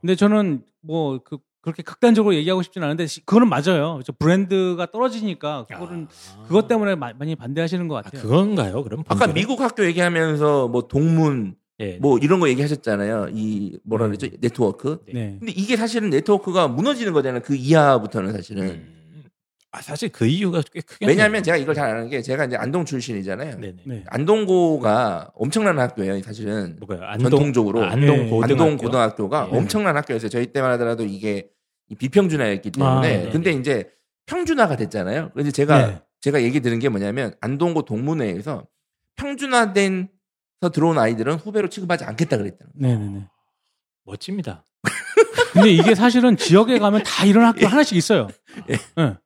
근데 저는 뭐 그, 그렇게 극단적으로 얘기하고 싶진 않은데 시- 그거는 맞아요. 저 브랜드가 떨어지니까 그거는 아. 그것 때문에 마- 많이 반대하시는 것 아, 같아요. 그건가요? 그럼 아까 본질은? 미국 학교 얘기하면서 뭐 동문 예. 뭐 이런 거 얘기하셨잖아요. 이 뭐라 네. 그러죠 네트워크. 네. 근데 이게 사실은 네트워크가 무너지는 거잖아요. 그 이하부터는 사실은. 음. 아 사실 그 이유가 꽤 크게 왜냐하면 제가 이걸 잘 아는 게 제가 이제 안동 출신이잖아요. 네네. 네. 안동고가 엄청난 학교예요, 사실은. 뭐가요? 안동 전통적으로 아, 안동 네. 고등학교. 안동 고등학교가 네. 엄청난 학교였어요. 저희 때만 하더라도 이게 이 비평준화였기 때문에. 아. 근데 이제 평준화가 됐잖아요. 그래서 제가 네. 제가 얘기 드는 게 뭐냐면 안동고 동문회에서 평준화된 서 들어온 아이들은 후배로 취급하지 않겠다 그랬다는 거예요. 네네네. 멋집니다. [laughs] 근데 이게 사실은 지역에 가면 다 이런 학교 하나씩 있어요. [laughs] 예. 네.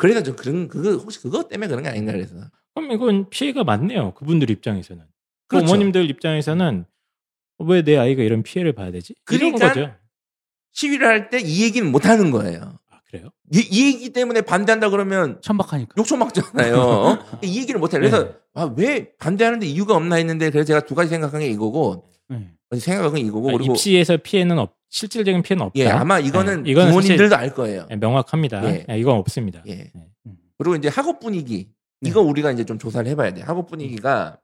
그래서 저 그런 그거 혹시 그것 때문에 그런 게 아닌가 그래서. 그럼 이건 피해가 많네요. 그분들 입장에서는. 그 그렇죠. 어머님들 입장에서는 왜 내 아이가 이런 피해를 봐야 되지? 이런 그러니까 거죠. 시위를 할 때 이 얘기는 못 하는 거예요. 아 그래요? 이, 이 얘기 때문에 반대한다 그러면 천박하니까. 욕처 막잖아요. 어? 이 얘기를 못 해. 그래서 네. 아, 왜 반대하는데 이유가 없나 했는데 그래서 제가 두 가지 생각한 게 이거고 네. 생각한 게 이거고 그러니까 그리고 입시에서 피해는 없, 실질적인 피해는 없다. 예 아마 이거는 예, 이거는 부모님들도 알 거예요. 사실 명확합니다. 예. 예, 이건 없습니다. 예. 예. 그리고 이제 학업 분위기 네. 이거 우리가 이제 좀 조사를 해봐야 돼. 요 학업 분위기가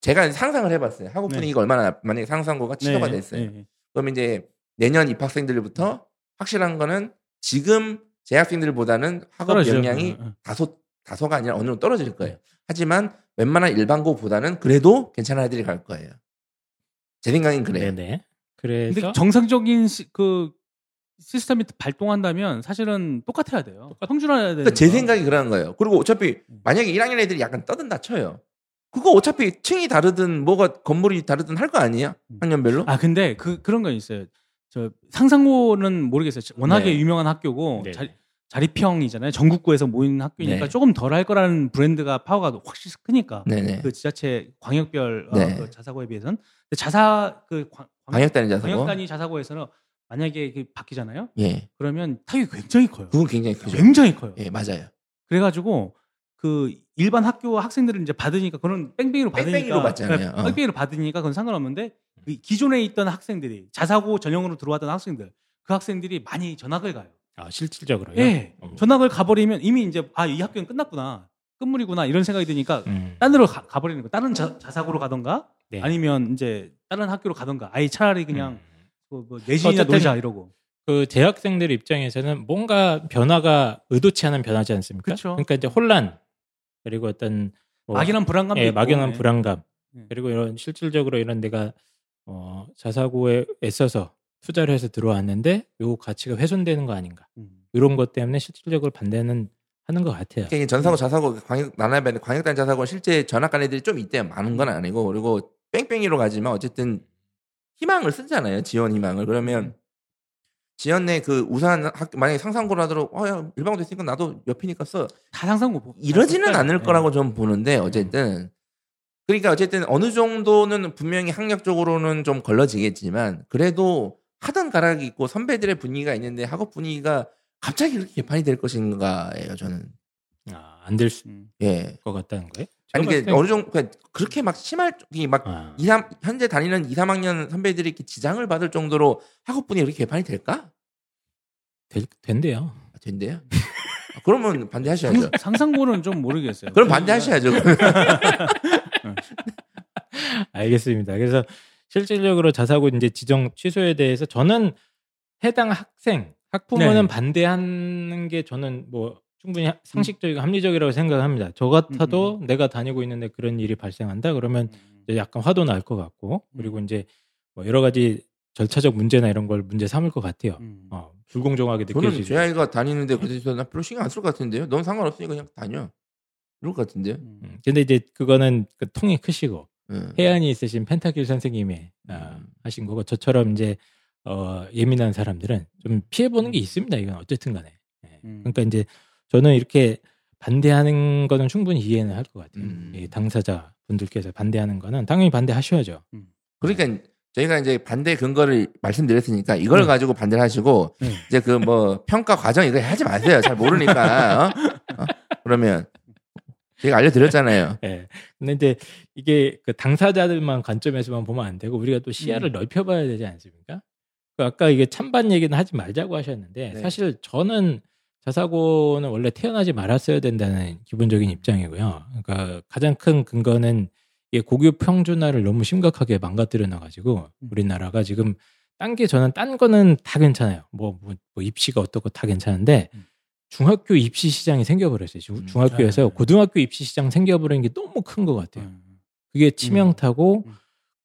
제가 상상을 해봤어요. 학업 네. 분위기가 얼마나 만약에 상상고가 취소가 됐어요. 네. 그럼 이제 내년 입학생들부터 확실한 거는 지금 재학생들보다는 학업 떨어지죠. 역량이 네, 네. 다소 다소가 아니라 어느 정도 떨어질 거예요. 하지만 웬만한 일반고보다는 그래도 괜찮은 애들이 갈 거예요. 제 생각엔 그래요. 네네. 근데 그래서 정상적인 시, 그 시스템이 발동한다면 사실은 똑같아야 돼요. 평준화해야 돼요. 그러니까 제 생각이 그런 거예요. 그리고 어차피 만약에 1학년 애들이 약간 떠든다 쳐요. 그거 어차피 층이 다르든 뭐가 건물이 다르든 할 거 아니야? 학년별로? 아 근데 그 그런 거 있어요. 저 상상고는 모르겠어요. 워낙에 네. 유명한 학교고 네. 자, 자립형이잖아요. 전국구에서 모인 학교니까 네. 조금 덜 할 거라는 브랜드가 파워가 확실히 크니까 네네. 그 지자체 광역별 어, 네. 그 자사고에 비해서는 근데 자사 그 광, 광역 단위 자사고. 광역 단위 자사고에서는 만약에 그 바뀌잖아요. 예. 그러면 타격이 굉장히 커요. 그건 굉장히 크죠. 굉장히 커요. 예, 맞아요. 그래가지고 그 일반 학교 학생들은 이제 받으니까 그건 뺑뺑이로 받으니까 뺑뺑이로 받잖아요. 네, 어. 뺑뺑이로 받으니까 그건 상관없는데 그 기존에 있던 학생들이 자사고 전형으로 들어왔던 학생들 그 학생들이 많이 전학을 가요. 아, 실질적으로요. 예. 어. 전학을 가버리면 이미 이제 아 이 학교는 끝났구나 끝물이구나 이런 생각이 드니까 음. 딴 데로 가, 버리는 거. 다른 자, 자사고로 가던가 네. 아니면 이제 다른 학교로 가던가 아예 차라리 그냥 음. 뭐, 뭐 내신이나 놀자 이러고. 그 재학생들 입장에서는 뭔가 변화가 의도치 않은 변화지 않습니까? 그쵸. 러니까 이제 혼란 그리고 어떤 뭐 막연한 불안감도 예, 있고. 막연한 네. 불안감 네. 그리고 이런 실질적으로 이런 데가 어, 자사고에 애써서 투자를 해서 들어왔는데 요 가치가 훼손되는 거 아닌가 음. 이런 것 때문에 실질적으로 반대는 하는 것 같아요. 그러니까 전사고 자사고 광역 나눠야 광역 단위 자사고 실제 전학 간 애들이 좀 있대요. 많은 건 아니고 그리고 뺑뺑이로 가지만 어쨌든 희망을 쓰잖아요. 지원 희망을. 그러면 지연 내그 우산 학교 만약에 상상고를 하도록 어야 일반고 됐으니까 나도 옆이니까 써 다 상상고 보- 이러지는 다 않을 네. 거라고 저는 보는데 어쨌든 그러니까 어쨌든 어느 정도는 분명히 학력적으로는 좀 걸러지겠지만 그래도 하던 가락이 있고 선배들의 분위기가 있는데 학업 분위기가 갑자기 이렇게 개판이 될 것인가예요 저는 아, 안될것 음. 예 같다는 거예요? 아니 그 어느 정도 그러니까 그렇게 막 심할 이막 아, 2, 3, 현재 다니는 2, 3학년 선배들이 이렇게 지장을 받을 정도로 학업 분위기 이렇게 개판이 될까? 될, 된대요. 아, 된대요. 아, 그러면 반대하셔야죠. 상- 상상고는 좀 모르겠어요. 그럼 반대하셔야죠. [laughs] 알겠습니다. 그래서 실질적으로 자사고 이제 지정 취소에 대해서 저는 해당 학생 학부모는 네. 반대하는 게 저는 뭐 충분히 하- 상식적이고 합리적이라고 생각합니다. 저 같아도 내가 다니고 있는데 그런 일이 발생한다 그러면 이제 약간 화도 날 것 같고 그리고 이제 뭐 여러 가지 절차적 문제나 이런 걸 문제 삼을 것 같아요. 음. 어, 불공정하게 느껴지죠. 제 아이가 다니는데 그래서 나 별로 신경 안 쓸 것 같은데요. 넌 상관없으니까 그냥 다녀. 이럴 것 같은데요. 음. 음, 근데 이제 그거는 그 통이 크시고 응. 해안이 있으신 펜타킬 선생님이 아, 음. 하신 거고 저처럼 이제 어, 예민한 사람들은 좀 피해 보는 게 있습니다. 이건 어쨌든 간에. 예. 음. 그러니까 이제 저는 이렇게 반대하는 거는 충분히 이해는 할 것 같아요. 음. 이 당사자 분들께서 반대하는 거는 당연히 반대하셔야죠. 그러니까 저희가 이제 반대 근거를 말씀드렸으니까 이걸 네. 가지고 반대를 하시고 네. 이제 그 뭐 평가 과정 이거 하지 마세요. 잘 모르니까. 어? 어? 그러면 제가 알려드렸잖아요. [laughs] 예. 근데 이제 이게 그 당사자들만 관점에서만 보면 안 되고 우리가 또 시야를 넓혀봐야 되지 않습니까? 그 아까 이게 찬반 얘기는 하지 말자고 하셨는데 네. 사실 저는 자사고는 원래 태어나지 말았어야 된다는 기본적인 입장이고요. 그러니까 가장 큰 근거는 이게 고교 평준화를 너무 심각하게 망가뜨려 놔가지고 음. 우리나라가 지금 딴 게 저는 딴 거는 다 괜찮아요. 뭐, 뭐, 뭐 입시가 어떻고 다 괜찮은데 음. 중학교 입시 시장이 생겨버렸어요. 중- 음, 중학교에서 네. 고등학교 입시 시장 생겨버린 게 너무 큰 것 같아요. 음. 그게 치명타고 음.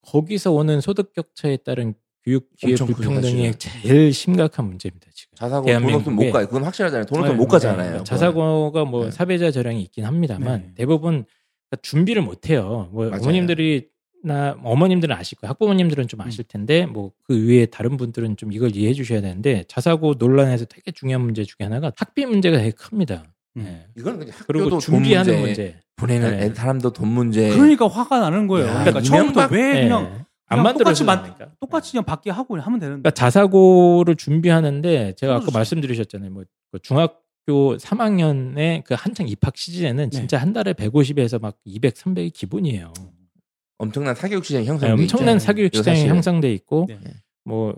거기서 오는 소득 격차에 따른 교육 기회 불평등이. 제일 심각한 문제입니다. 지금. 자사고 돈 없으면 못 대한민국에. 가요. 그건 확실하잖아요. 돈 없으면 네, 못 네. 가잖아요. 자사고가 뭐 네. 사배자 저량이 있긴 합니다만 네. 대부분 그러니까 준비를 못 해요. 뭐 맞아요. 어머님들이 나 어머님들은 아실 거예요. 학부모님들은 좀 아실 텐데 뭐 그 위에 다른 분들은 좀 이걸 이해해 주셔야 되는데 자사고 논란에서 되게 중요한 문제 중에 하나가 학비 문제가 되게 큽니다. 음. 네. 이건 그냥 그리고 준비하는 돈 문제, 문제. 보내는 네. 애 사람도 돈 문제. 그러니까 화가 나는 거예요. 야, 그러니까 처음부터 왜 네. 그냥, 안 그냥 만들어서 똑같이 만- 그러니까. 똑같이 그냥 받게 하고 하면 되는데. 그러니까 자사고를 준비하는데 제가 아까 그렇죠. 말씀드리셨잖아요. 뭐그 중학교 3학년에 그 한창 입학 시즌에는 네. 진짜 한 달에 150에서 막 200, 300이 기본이에요. 엄청난 사교육 시장이 네, 형성돼 엄청난 있잖아요. 사교육 시장이 사실. 형성돼 있고 네. 뭐,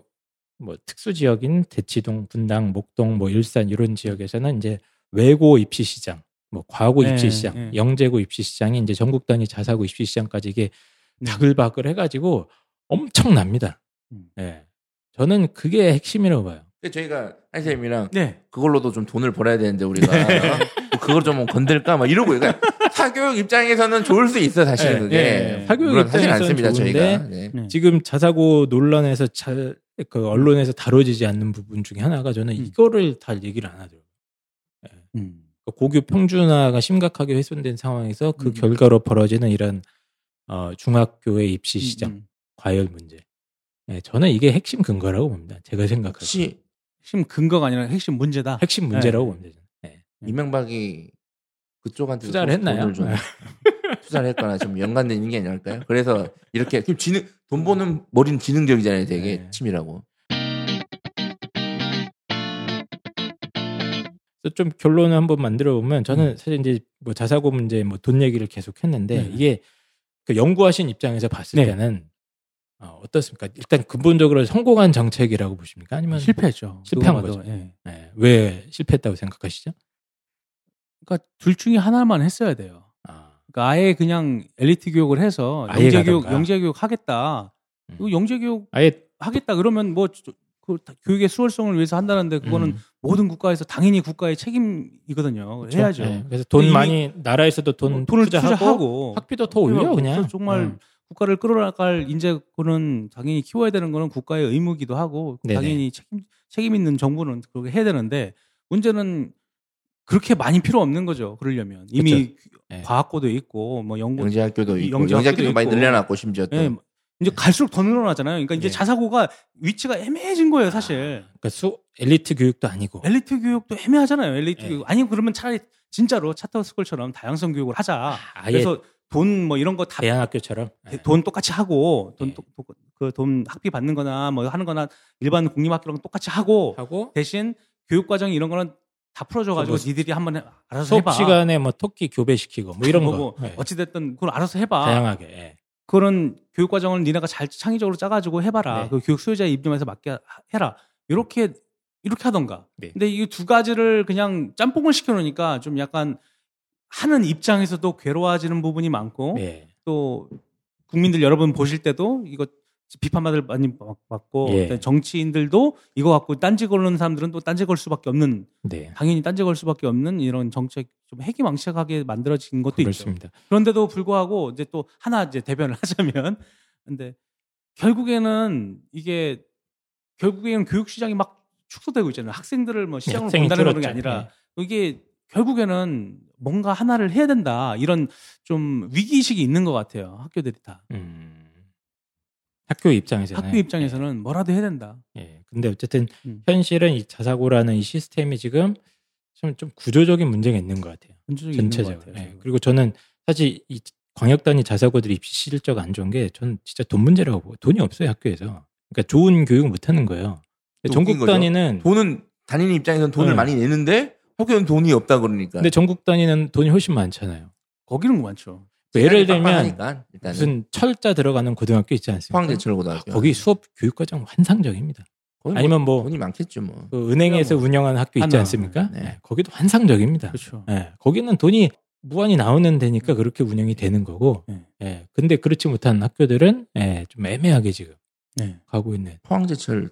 뭐 특수 지역인 대치동, 분당, 목동, 뭐 일산 이런 지역에서는 이제 외고 입시 시장, 뭐 과고 네, 입시 시장, 네. 영재고 입시 시장이 이제 전국 단위 자사고 입시 시장까지 이게 네. 바글바글 해가지고 엄청납니다. 음. 예. 저는 그게 핵심이라고 봐요. 저희가 한쌤이랑 네. 그걸로도 좀 돈을 벌어야 되는데 우리가 어? [laughs] 그걸 좀 건들까 막 이러고 그러니까 사교육 입장에서는 좋을 수 있어 사실은 네, 그게 네. 사교육 물론 입장에서는 않습니다 좋은데 저희가 네. 네. 지금 자사고 논란에서 잘, 그 언론에서 다뤄지지 않는 부분 중에 하나가 저는 음. 이거를 다 얘기를 안 하더라고요. 음. 그 고교 평준화가 심각하게 훼손된 상황에서 그 음. 결과로 벌어지는 이런 어, 중학교의 입시 시장 음, 음. 과열 문제. 네, 저는 이게 핵심 근거라고 봅니다. 제가 생각할 때 핵심 근거가 아니라 핵심 문제다. 핵심 문제라고 네. 봅니다. 네. 이명박이 그쪽한테 투자를 했나요? 좀 투자를 했거나 좀 연관된 게 아닐까요? 그래서 이렇게 지금 지능 돈 버는 머리는 지능적이잖아요, 되게 네. 치밀하고. 좀 결론을 한번 만들어 보면 저는 음. 사실 이제 뭐 자사고 문제 뭐 돈 얘기를 계속 했는데 네. 이게 그 연구하신 입장에서 봤을 네. 때는 어, 어떻습니까? 일단 근본적으로 성공한 정책이라고 보십니까? 아니면 실패했죠. 실패한. 거죠. 예. 네, 왜 실패했다고 생각하시죠? 그러니까 둘 중에 하나만 했어야 돼요. 아, 그러니까 아예 그냥 엘리트 교육을 해서 영재 교육. 영재 교육 하겠다. 음. 영재 교육 아예 하겠다 그러면 뭐 저- 그 다- 교육의 수월성을 위해서 한다는데 그거는 음, 모든 국가에서 당연히 국가의 책임이거든요. 그렇죠. 해야죠. 네, 그래서 돈 많이 나라에서도 돈뭐 돈을 투자하고, 투자하고 학비도 더 올려 그냥 정말 음. 국가를 끌어나갈 인재군은 당연히 키워야 되는 거는 국가의 의무기도 하고 네네. 당연히 책임 책임 있는 정부는 그렇게 해야 되는데 문제는 그렇게 많이 필요 없는 거죠. 그러려면 이미 네. 과학고도 있고 뭐 연구 영재학교도 있고 영재학교도 많이. 늘려놨고 심지어 또 예, 이제 갈수록 더 늘어나잖아요. 그러니까 이제 네. 자사고가 위치가 애매해진 거예요, 사실. 그러니까 수 엘리트 교육도 아니고. 엘리트 교육도 애매하잖아요. 엘리트 네. 교육. 아니 그러면 차라리 진짜로 차터스쿨처럼 다양성 교육을 하자. 아예 그래서 돈 뭐 이런 거다 대안학교처럼. 예. 돈 똑같이 하고 돈 네. 그돈 학비 받는 거나 뭐 하는 거나 일반 국립학교랑 똑같이 하고 하고 대신 교육 과정 이런 거는 다 풀어줘 가지고 뭐 니들이 한번 해- 알아서 수업 해봐. 시간에 뭐 토끼 교배시키고 뭐 이런 뭐고 거. 예. 어찌 됐든 그걸 알아서 해봐. 다양하게. 예. 그런 교육 과정을 니네가 잘 창의적으로 짜가지고 해봐라. 네. 그 교육 수요자에 입점해서 맞게 하- 해라. 이렇게 이렇게 하던가. 네. 근데 이 두 가지를 그냥 짬뽕을 시켜놓으니까 좀 약간 하는 입장에서도 괴로워지는 부분이 많고 네. 또 국민들 여러분 보실 때도 이거 비판받을 많이 받- 받고 예. 정치인들도 이거 갖고 딴지 걸는 사람들은 또 딴지 걸 수밖에 없는 네. 당연히 딴지 걸 수밖에 없는 이런 정책 좀 해기망측하게 만들어진 것도 있죠. 그렇습니다. 그런데도 불구하고 이제 또 하나 이제 대변을 [laughs] 하자면 근데 결국에는 이게 결국에는 교육 시장이 막 축소되고 있잖아요. 학생들을 뭐 시장으로 학생이 본다는 그런 게. 아니라 네. 이게 결국에는 뭔가 하나를 해야 된다 이런 좀 위기의식이 있는 것 같아요. 학교들이 다. 음. 학교 입장에서는 학교 입장에서는 뭐라도 해야 된다. 예. 근데 어쨌든 음. 현실은 이 자사고라는 이 시스템이 지금 좀, 좀 구조적인 문제가 있는 것 같아요. 전체적인 있는 것 전체적으로. 같아요. 예. 그리고 저는 사실 이 광역단위 자사고들이 입시 실적 안 좋은 게 저는 진짜 돈 문제라고 보고 돈이 없어요 학교에서. 그러니까 좋은 교육 못 하는 거예요. 또 전국. 단위는 돈은 다니는 입장에서는 돈을 네. 많이 내는데 학교는 돈이 없다 그러니까. 근데 전국 단위는 돈이 훨씬 많잖아요. 거기는 많죠. 그 예를 들면 무슨 철자 들어가는 고등학교 있지 않습니까? 포항제철 고등학교. 거기 수업 교육 과정 환상적입니다. 거기 뭐 아니면 뭐 돈이 많겠죠 뭐. 그 은행에서 운영하는 학교 있지 하나. 않습니까? 네. 예, 거기도 환상적입니다. 그렇죠. 예, 거기는 돈이 무한히 나오는 데니까 그렇게 운영이 되는 거고, 네. 예, 근데 그렇지 못한 학교들은 예, 좀 애매하게 지금 네. 가고 있는. 포항제철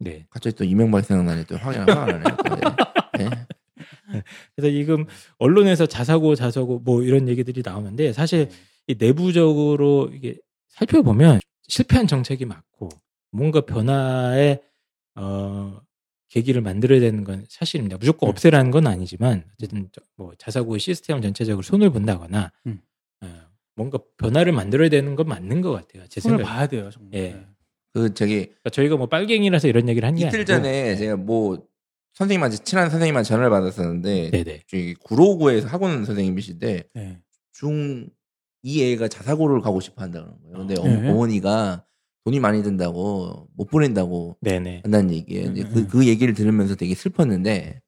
네. 갑자기 또 이명박 생각나네 또 화가 화가 나네. 또. 네. [laughs] 네. 그래서 지금 언론에서 자사고 자사고 뭐 이런 얘기들이 나오는데 사실 이 내부적으로 이게 살펴보면 실패한 정책이 맞고 뭔가 변화의 어 계기를 만들어야 되는 건 사실입니다. 무조건 음. 없애라는 건 아니지만 어쨌든 저- 뭐 자사고의 시스템 전체적으로 손을 본다거나 음. 어, 뭔가 변화를 만들어야 되는 건 맞는 것 같아요. 제 손을 생각에. 봐야 돼요. 정말. 예. 그 저기 그러니까 저희가 뭐 빨갱이라서 이런 얘기를 한게 이틀 아니고 전에 제가 뭐 선생님한테 친한 선생님한테 전화를 받았었는데 네네 저기 구로구에서 학원 선생님이신데 네. 중이 애가 자사고를 가고 싶어 한다는 거예요. 근데 아. 어, 네. 어머니가 돈이 많이 든다고 못 보낸다고 네네 한다는 얘기예요. 음, 근데 음, 그, 음. 그 얘기를 들으면서 되게 슬펐는데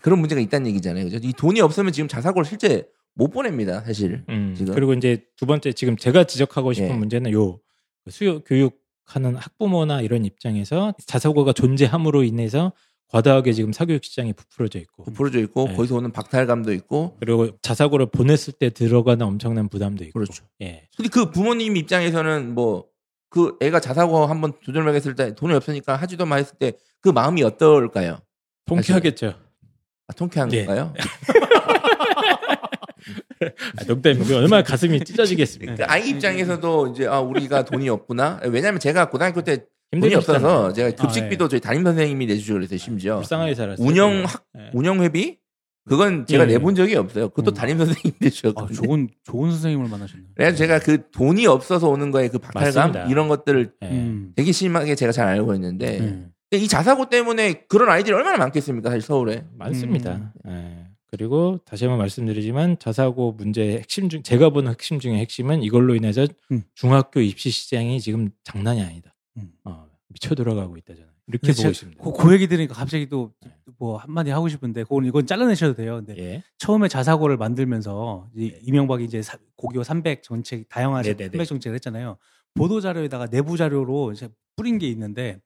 그런 문제가 있다는 얘기잖아요. 그죠? 이 돈이 없으면 지금 자사고를 실제 못 보냅니다, 사실. 음, 지금. 그리고 이제 두 번째 지금 제가 지적하고 싶은 예. 문제는 요 수요 교육하는 학부모나 이런 입장에서 자사고가 존재함으로 인해서 과다하게 지금 사교육 시장이 부풀어져 있고 부풀어져 있고 네. 거기서 오는 박탈감도 있고 그리고 자사고를 보냈을 때 들어가는 엄청난 부담도 있고 그렇죠. 예. 근데 그 부모님 입장에서는 뭐 그 애가 자사고 한번 도전을 하겠을 때 돈이 없으니까 하지도 마 했을 때 그 마음이 어떨까요? 통쾌하겠죠. 아, 통쾌한 네. 건가요? [laughs] 아, 농담이고 얼마나 가슴이 찢어지겠습니까? 그 아이 입장에서도 이제 아 우리가 돈이 없구나. 왜냐하면 제가 고등학교 때 돈이. 없어서 제가 급식비도 아, 저희 담임 선생님이 내주시고 그랬어요 심지어 불쌍하게 살았어요. 운영 학 예. 운영 회비 그건 제가 예, 예. 내본 적이 없어요. 그것도 음. 담임 선생님이 아, 내주셨거든요. 좋은 좋은 선생님을 만나셨네요. 그래서 제가 그 돈이 없어서 오는 거에 그 박탈감 맞습니다. 이런 것들을 예. 음. 되게 심하게 제가 잘 알고 있는데 음. 이 자사고 때문에 그런 아이들이 얼마나 많겠습니까 사실 서울에 많습니다. 예. 그리고 다시 한번 말씀드리지만 자사고 문제의 핵심 중 제가 보는 핵심 중에 핵심은 이걸로 인해서 음. 중학교 입시 시장이 지금 장난이 아니다. 음. 어, 미쳐 돌아가고 있다잖아요. 이렇게 보고 있습니다. 그, 그 얘기 들으니까 갑자기 또 네. 뭐 한마디 하고 싶은데 그건 이건 잘라내셔도 돼요. 근데 예. 처음에 자사고를 만들면서 이 네. 이명박이 이제 사- 고교 300 정책 다양한 네네네. 300 정책을 했잖아요. 보도 자료에다가 내부 자료로 이제 뿌린 게 있는데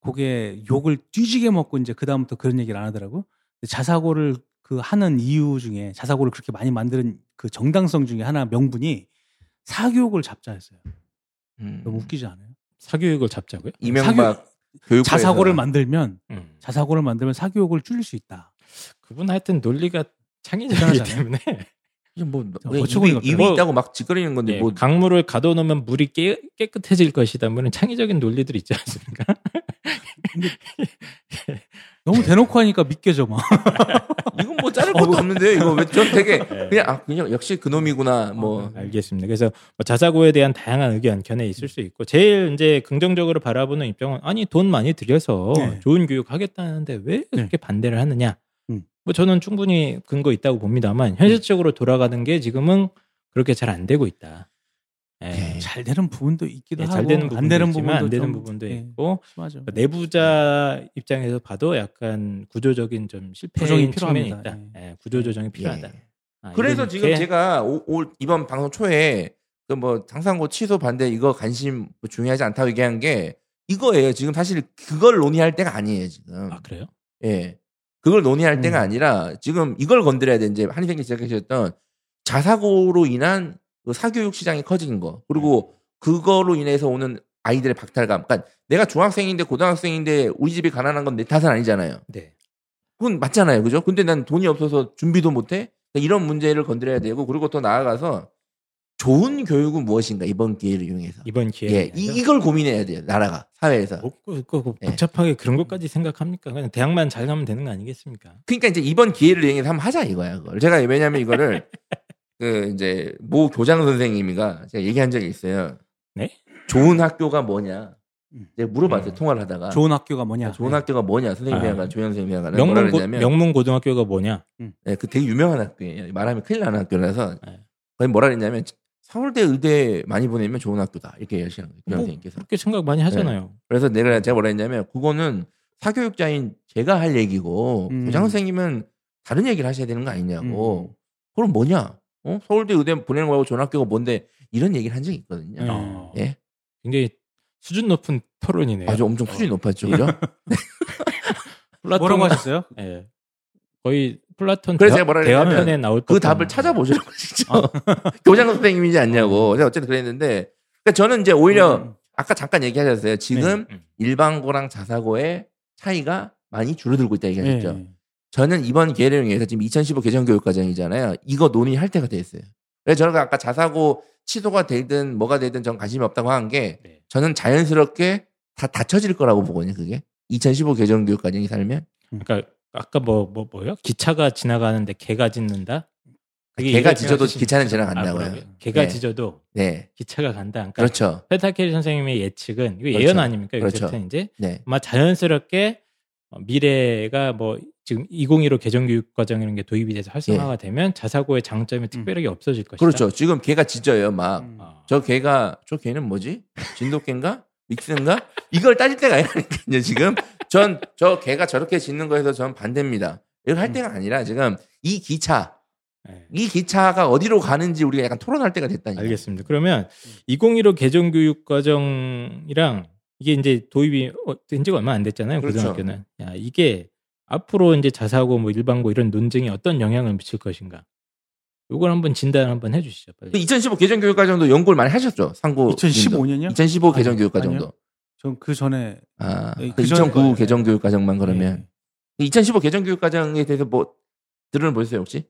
그게 욕을 뒤지게 먹고 이제 그 다음부터 그런 얘기를 안 하더라고. 자사고를 그 하는 이유 중에 자사고를 그렇게 많이 만드는 그 정당성 중에 하나 명분이 사교육을 잡자 했어요. 음. 너무 웃기지 않아요? 사교육을 잡자고요? 이명박 교육부에서 자사고를 만들면 음. 자사고를 만들면 사교육을 줄일 수 있다. 그분 하여튼 논리가 창의적이기. 때문에 뭐 자, 그냥 어처구니가 입이, 입이 없어요. 있다고 막 짓거리는 건데 예, 뭐 강물을 가둬놓으면 물이 깨, 깨끗해질 것이다. 뭐는 창의적인 논리들 있지 않습니까? [laughs] 너무 대놓고 하니까 믿겨져 막. [laughs] 이건 뭐 자를 것도 없는데요. 이거 왜 전 되게 [laughs] 네. 그냥 아 그냥 역시 그놈이구나. 뭐 알겠습니다. 그래서 뭐 자사고에 대한 다양한 의견, 견해 있을 수 있고 제일 이제 긍정적으로 바라보는 입장은 아니 돈 많이 들여서 네. 좋은 교육 하겠다는데 왜 그렇게 반대를 하느냐? 음. 뭐 저는 충분히 근거 있다고 봅니다만 현실적으로 돌아가는 게 지금은 그렇게 잘 안 되고 있다. 예. 네. 잘 되는 부분도 있기도 예, 하고 잘 되는 안 부분도 되는 있지만 부분도 안 되는 좀, 부분도 예, 있고 심하죠. 그러니까 내부자 입장에서 봐도 약간 구조적인 좀 실패 조정이 측면이 필요합니다. 있다. 예, 구조 조정이 필요하다. 예. 아, 그래서 지금 제가 오- 올 이번 방송 초에 그 뭐 당상고 취소 반대 이거 관심 뭐 중요하지 않다고 얘기한 게 이거예요. 지금 사실 그걸 논의할 때가 아니에요. 지금 아 그래요? 예 그걸 논의할 때가 음. 아니라 지금 이걸 건드려야 돼 이제 한희생님 지적하셨던 자사고로 인한 그 사교육 시장이 커진 거 그리고 그거로 인해서 오는 아이들의 박탈감. 그러니까 내가 중학생인데 고등학생인데 우리 집이 가난한 건 내 탓은 아니잖아요. 네. 그건 맞잖아요. 그죠? 근데 난 돈이 없어서 준비도 못해? 그러니까 이런 문제를 건드려야 되고, 그리고 또 나아가서 좋은 교육은 무엇인가, 이번 기회를 이용해서. 이번 기회에 예, 이, 이걸 고민해야 돼요. 나라가, 사회에서. 뭐, 그, 그, 그 예. 복잡하게 그런 것까지 생각합니까? 그냥 대학만 잘 가면 되는 거 아니겠습니까? 그러니까 이제 이번 기회를 이용해서 한번 하자 이거야, 그걸. 제가 왜냐면 이거를, [laughs] 그, 이제, 모 교장 선생님이가 제가 얘기한 적이 있어요. 네? 좋은 학교가 뭐냐. 음. 제가 물어봤어요, 음. 통화를 하다가. 좋은 학교가 뭐냐? 좋은 학교가 뭐냐, 선생님이랑 아. 조현 선생님이랑 뭐라 명문, 고. 명문 고등학교가 뭐냐? 네, 그 되게 유명한 학교예요. 말하면 큰일 나는 학교라서 네. 거의 뭐라 그랬냐면 서울대 의대 많이 보내면 좋은 학교다 이렇게 얘기하시는 거예요. 교장 뭐, 선생님께서. 그렇게 생각 많이 하잖아요. 그래서 내가 제가 뭐라 했냐면 그거는 사교육자인 제가 할 얘기고 음. 교장 선생님은 다른 얘기를 하셔야 되는 거 아니냐고. 음. 그럼 뭐냐? 어? 서울대 의대 보내는 거하고 좋은 학교가 뭔데 이런 얘기를 한 적이 있거든요. 네. 어, 예, 굉장히 수준 높은 토론이네요. 아주 엄청 수준이 높았죠, 그죠? [laughs] 플라톤- 뭐라고 하셨어요? 예. 거의 플라톤 그래서 대화, 제가 대화편에 나올 그 답을 찾아보시라고 진짜 [laughs] 교장 선생님이지 않냐고. 제가 어쨌든 그랬는데 그러니까 저는 이제 오히려 음. 아까 잠깐 얘기하셨어요. 지금 음. 일반고랑 자사고의 차이가 많이 줄어들고 있다 얘기하셨죠. 예. 저는 이번 기회를 위해서 지금 2015 개정교육과정이잖아요. 이거 논의할 때가 됐어요. 그래서 저는 아까 자사고 취소가 되든 뭐가 되든 전 관심이 없다고 한게 네. 저는 자연스럽게 다 닫혀질 거라고 보거든요. 그게 2015 개정교육과정이 살면 그러니까 아까 뭐 뭐 뭐, 요 기차가 지나가는데 개가 짖는다. 개가 짖어도 기차는 아, 지나간다고요. 그러게요. 개가 네. 짖어도 네, 기차가 간다. 그러니까 그렇죠. 페타케리 선생님의 예측은 이거 그렇죠. 예언 아닙니까? 그렇죠. 이제 네, 아마 자연스럽게 어, 미래가 뭐 지금 2015 개정교육 과정이라는 게 도입이 돼서 활성화가 되면 자사고의 장점이 특별하게 없어질 것이다. 예. 그렇죠. 지금 개가 짖어요. 막 음. 어, 저 개가 저 개는 뭐지? 진돗개인가? 믹스인가? 이걸 따질 때가 아니라니까요. 지금 전저 개가 저렇게 짖는 거에서 전 반대입니다. 이걸 할 때가 아니라 지금 이 기차 네. 이 기차가 어디로 가는지 우리가 약간 토론할 때가 됐다니까. 알겠습니다. 그러면 2015 개정교육 과정이랑 이게 이제 도입이 어, 된 지가 얼마 안 됐잖아요. 그렇죠. 고등학교는. 야, 이게 앞으로 이제 자사고 뭐 일반고 이런 논쟁에 어떤 영향을 미칠 것인가. 요걸 한번 진단 한번 해 주시죠. 빨리. 2015 개정 교육 과정도 연구를 많이 하셨죠. 상고 2015년이요? 2015 아니요. 개정 교육 과정도. 전 그 전에 아, 네, 그그 전에 2009 거예요. 개정 교육 과정만 그러면 예. 2015 개정 교육 과정에 대해서 뭐 들은 보셨어요 혹시?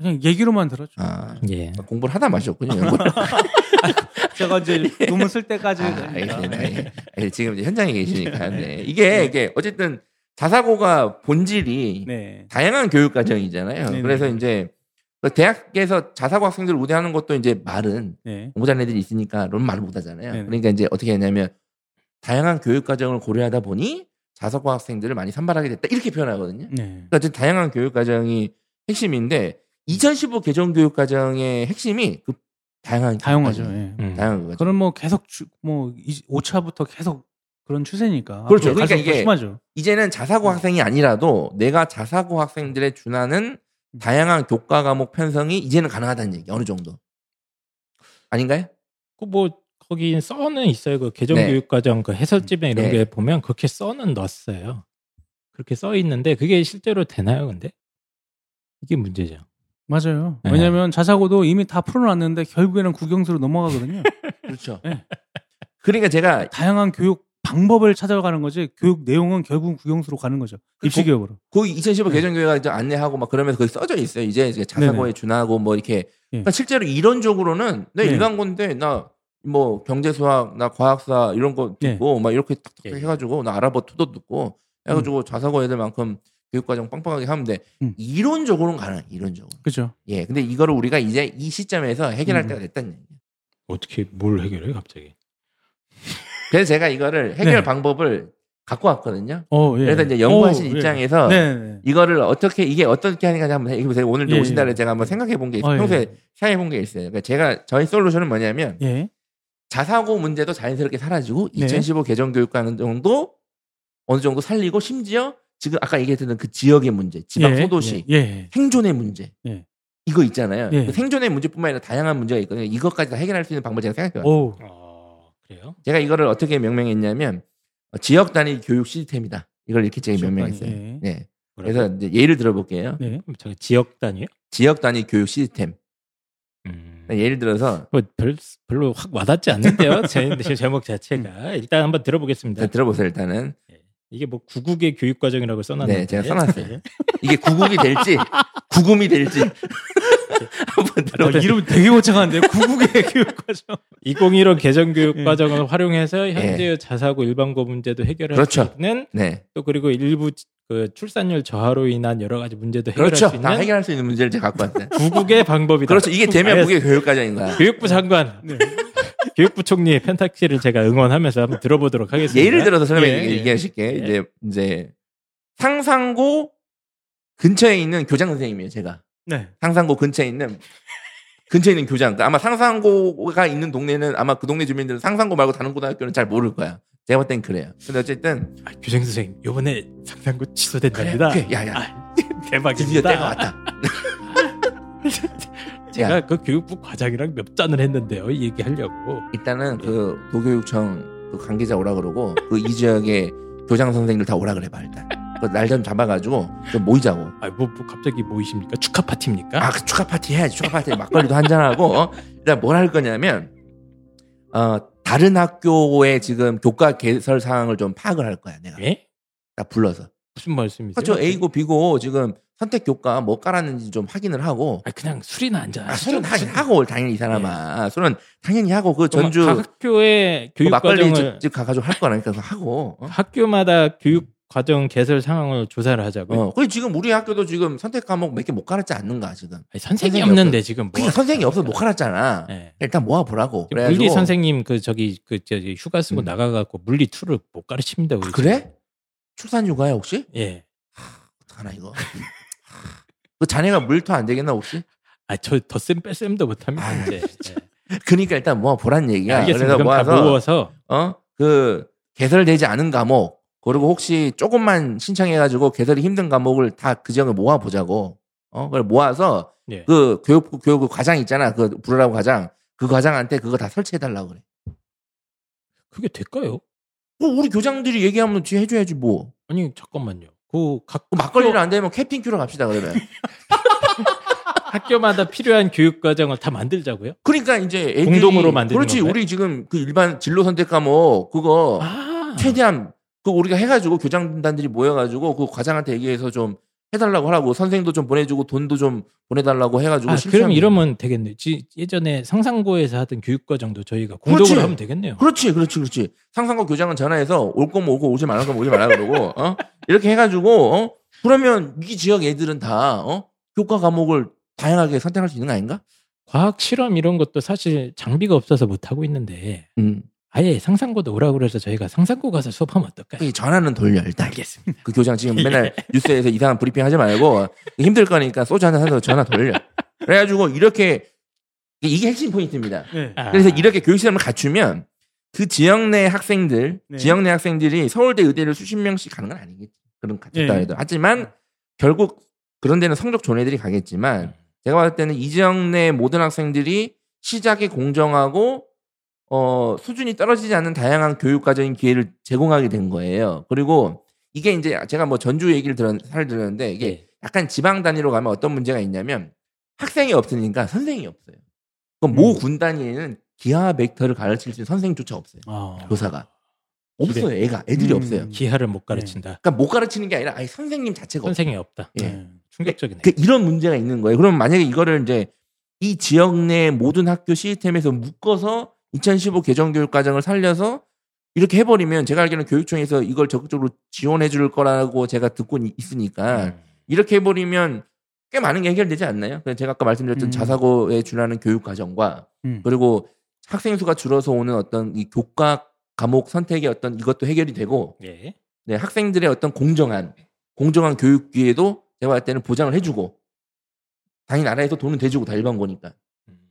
그냥 얘기로만 들었죠. 아, 예. 공부를 하다 마셨군요. [laughs] 제가 이제 논문 쓸 때까지 아, 되니까. 알겠습니다. 예. 예, 지금 이제 현장에 계시니까. [laughs] 네. 이게, 이게, 어쨌든 자사고가 본질이 네. 다양한 교육 과정이잖아요. 네네. 그래서 이제 그 대학에서 자사고 학생들을 우대하는 것도 이제 말은 네. 공부 잘하는 애들이 있으니까 론 말을 못 하잖아요. 네네. 그러니까 이제 어떻게 했냐면 다양한 교육 과정을 고려하다 보니 자사고 학생들을 많이 선발하게 됐다. 이렇게 표현하거든요. 네. 그러니까 다양한 교육 과정이 핵심인데 2015 개정 교육 과정의 핵심이 그 다양한 교육 다양하죠. 예. 음. 다양한 교육 과정. 그럼 뭐 계속 주, 뭐 5차부터 계속 그런 추세니까. 그렇죠. 앞으로 그러니까 이게 심하죠. 이제는 자사고 학생이 아니라도 내가 자사고 학생들에 준하는 다양한 교과 과목 편성이 이제는 가능하다는 얘기 어느 정도 아닌가요? 그뭐 거기 써는 있어요. 그 개정교육 과정 그 해설집에 이런 네. 게 보면 그렇게 써는 넣었어요. 그렇게 써 있는데 그게 실제로 되나요? 근데 이게 문제죠. 맞아요. 네. 왜냐하면 자사고도 이미 다 풀어놨는데 결국에는 국영수로 넘어가거든요. [laughs] 그렇죠. 네. 그러니까 제가 다양한 교육 방법을 찾아가는 거지 교육 내용은 결국은 국영수로 가는 거죠. 그 입시 교육으로. 거기 2015 네. 개정 교회가 이제 안내하고 막 그러면서 거기 써져 있어요. 이제 이제 자사고에 준하고 뭐 이렇게. 그러니까 실제로 이론적으로는 내 네. 일반고인데 나 뭐 경제 수학, 나 과학사 이런 거 네. 듣고 막 이렇게 탁탁 예. 해가지고 나 아랍어 투도 듣고 음. 해가지고 자사고 애들만큼 교육과정 빵빵하게 하면 돼. 음. 이론적으로는 가능. 이론적으로. 그죠. 예. 근데 이거를 우리가 이제 이 시점에서 해결할 음. 때가 됐다는 얘기예요. 어떻게 뭘 해결해 갑자기? [laughs] 그래서 제가 이거를 해결 네. 방법을 갖고 왔거든요. 어, 예. 그래서 이제 연구하신 어, 예. 입장에서 네, 네. 이거를 어떻게 이게 어떻게 하는가 한번 해- 제가 오늘 예, 오신다를 예. 제가 한번 생각해 본 게 있어요. 어, 예. 평소에 생각해 본 게 있어요. 그러니까 제가 저희 솔루션은 뭐냐면 예. 자사고 문제도 자연스럽게 사라지고 네. 2015 개정 교육과는 정도 어느 정도 살리고 심지어 지금 아까 얘기했던 그 지역의 문제, 지방 예, 소도시, 예. 예. 생존의 문제. 예. 이거 있잖아요. 예. 그 생존의 문제뿐만 아니라 다양한 문제가 있거든요. 이것까지 다 해결할 수 있는 방법을 제가 생각해 봤어요. 오. 어, 그래요? 제가 이거를 어떻게 명명했냐면 어, 지역 단위 교육 시스템이다. 이걸 이렇게 제가 명명했어요. 예. 네. 그래서 이제 예를 들어볼게요. 네. 저 지역 단위요? 지역 단위 교육 시스템. 음. 예를 들어서 뭐 별, 별로 확 와닿지 않는데요. 제, 제 제목 자체가 일단 한번 들어보겠습니다. 자, 들어보세요. 일단은 이게 뭐 구국의 교육 과정이라고 써놨는데 네, 제가 써놨어요. 이게 구국이 될지 구금이 될지 [laughs] 한번 아, 들어보세요. 이름 되게 거창한데 구국의 [laughs] 교육 과정. 2015 개정 교육 예. 과정을 활용해서 현재의 자사고 일반고 문제도 해결할 그렇죠. 수 있는 네, 또 그리고 일부 그 출산율 저하로 인한 여러 가지 문제도 해결할 그렇죠. 수 있는 다 해결할 수 있는 문제를 제가 갖고 왔어요. 구국의 방법이다. 그렇죠. 이게 되면 그게 교육 과정인 거야. 교육부 장관, 네. [laughs] 교육부 총리의 펜타키를 제가 응원하면서 한번 들어보도록 하겠습니다. 예를 들어서 설명 예, 예. 얘기하실게. 예. 이제 이제 상상고 근처에 있는 교장 선생님이에요. 제가 네. 상상고 근처에 있는 근처에 있는 교장. 그러니까 아마 상상고가 있는 동네는 아마 그 동네 주민들은 상상고 말고 다른 고등학교는 잘 모를 거야. 제가 볼 땐 그래요. 근데 어쨌든 아, 교장 선생님, 요번에 상상고 취소된답니다. 그래, 그래. 야, 야. 아, [laughs] 드디어 대박입니다. 때가 왔다. [laughs] 제가 야, 그 교육부 과장이랑 몇 잔을 했는데요. 이 얘기하려고. 일단은 그 도교육청 그 관계자 오라 그러고 그 이 지역의 교장 선생님들 다 오라 그래 봐 일단. 그날좀 잡아가지고 좀 모이자고. 아, 뭐, 뭐 갑자기 모이십니까? 축하 파티입니까? 아, 그 축하 파티 해야지. 축하 파티 막걸리도 한잔 하고 어? 일단 뭘 할 거냐면 어 다른 학교의 지금 교과 개설 상황을 좀 파악을 할 거야 내가. 예? 딱 불러서. 무슨 말씀이세요? 그렇죠. A고 B고 지금 선택 교과 뭐 깔았는지 좀 확인을 하고. 아, 그냥 술이나 한잔 아. 술은 당연히 하고 당연히 이 사람아. 술은 당연히 하고 그 전주 각 학교의 그 교육 막걸리 과정을 집, 집 가가지고 할 거라니까 하고. 어? 학교마다 교육 과정 개설 상황을 조사를 하자고요. 어. 그리고 지금 우리 학교도 지금 선택 과목 몇 개못 깔았지 않는가 지금. 아니, 선생님이 없는데 지금 뭐? 그러니까 선생님이 없어서 못 깔았잖아. 예. 일단 모아 보라고. 물리 선생님 그 저기 그 저기 휴가 쓰고 음. 나가갖고 물리 2를 못 가르칩니다. 아, 그래? 지금. 출산 휴가야 혹시? 예. 어떡하나 이거. 그 자네가 물토 안 되겠나 혹시? 아저 덧셈 뺄셈도 못합니다 아유, 이제. 예. 그러니까 일단 모아 보란 얘기야. 그래서 모아서 모아서 어? 그 개설되지 않은 과목 그리고 혹시 조금만 신청해가지고 개설이 힘든 과목을 다 그 지역에 모아 보자고. 어? 그걸 모아서 예. 그 교육부 교육부 과장 있잖아. 그 부르라고 과장. 그 과장한테 그거 다 설치해 달라고 그래. 그게 될까요? 어, 우리 교장들이 얘기하면 뒤에 해줘야지 뭐. 아니 잠깐만요. 그각 그 막걸리를 안 되면 캠핑 큐로 갑시다 그러면. [laughs] 학교마다 필요한 교육 과정을 다 만들자고요? 그러니까 이제 애들이 공동으로 만드는 그렇지. 건가요? 우리 지금 그 일반 진로 선택 과목 그거 아, 최대한 그 우리가 해가지고 교장단들이 모여가지고 그 과장한테 얘기해서 좀 해달라고 하라고 선생도 좀 보내주고 돈도 좀 보내달라고 해가지고 아, 그럼 이러면 되겠네. 지, 예전에 상상고에서 하던 교육 과정도 저희가 공동으로 그렇지. 하면 되겠네요. 그렇지 그렇지 그렇지 상상고 교장은 전화해서 올 거면 오고 오지 말할 거면 오지 말라 그러고 어 이렇게 해가지고 어 그러면 이 지역 애들은 다 어 교과 과목을 다양하게 선택할 수 있는 거 아닌가? 과학 실험 이런 것도 사실 장비가 없어서 못 하고 있는데 음 아예 상상고도 오라고 그래서 저희가 상상고 가서 수업하면 어떨까요? 이 전화는 돌려 일단 알겠습니다. 그 교장 지금 맨날 [laughs] 뉴스에서 이상한 브리핑 하지 말고 힘들 거니까 소주 한잔 사서 전화 돌려 그래가지고 이렇게 이게 핵심 포인트입니다. 네. 아, 그래서 이렇게 교육 시스템을 갖추면 그 지역 내 학생들, 네. 지역 내 학생들이 서울대 의대를 수십 명씩 가는 건 아니겠지. 그런 갖췄다 네. 해도. 하지만 결국 그런 데는 성적 좋은 애들이 가겠지만 제가 봤을 때는 이 지역 내 모든 학생들이 시작에 공정하고 어 수준이 떨어지지 않는 다양한 교육 과정인 기회를 제공하게 된 거예요. 그리고 이게 이제 제가 뭐 전주 얘기를 들었 살 들었는데 이게 예. 약간 지방 단위로 가면 어떤 문제가 있냐면 학생이 없으니까 선생이 없어요. 그럼 모 음. 군 단위에는 기하 벡터를 가르칠 수 있는 선생조차 없어요. 아. 교사가 없어요. 애가 애들이 음. 없어요. 기하를 못 가르친다. 그러니까 못 가르치는 게 아니라 아예 선생님 자체가. 선생이 없다. 예. 네. 충격적이네. 그 이런 문제가 있는 거예요. 그럼 만약에 이거를 이제 이 지역 내 모든 학교 시스템에서 묶어서 2015 개정 교육 과정을 살려서 이렇게 해버리면 제가 알기로는 교육청에서 이걸 적극적으로 지원해 줄 거라고 제가 듣고 있으니까 음. 이렇게 해버리면 꽤 많은 게 해결되지 않나요? 그래서 제가 아까 말씀드렸던 음. 자사고에 준하는 교육 과정과 음. 그리고 학생 수가 줄어서 오는 어떤 이 교과 과목 선택의 어떤 이것도 해결이 되고 예. 네, 학생들의 어떤 공정한 공정한 교육 기회도 제가 볼 때는 보장을 해주고 당연히 나라에서 돈은 대주고 다 일반 거니까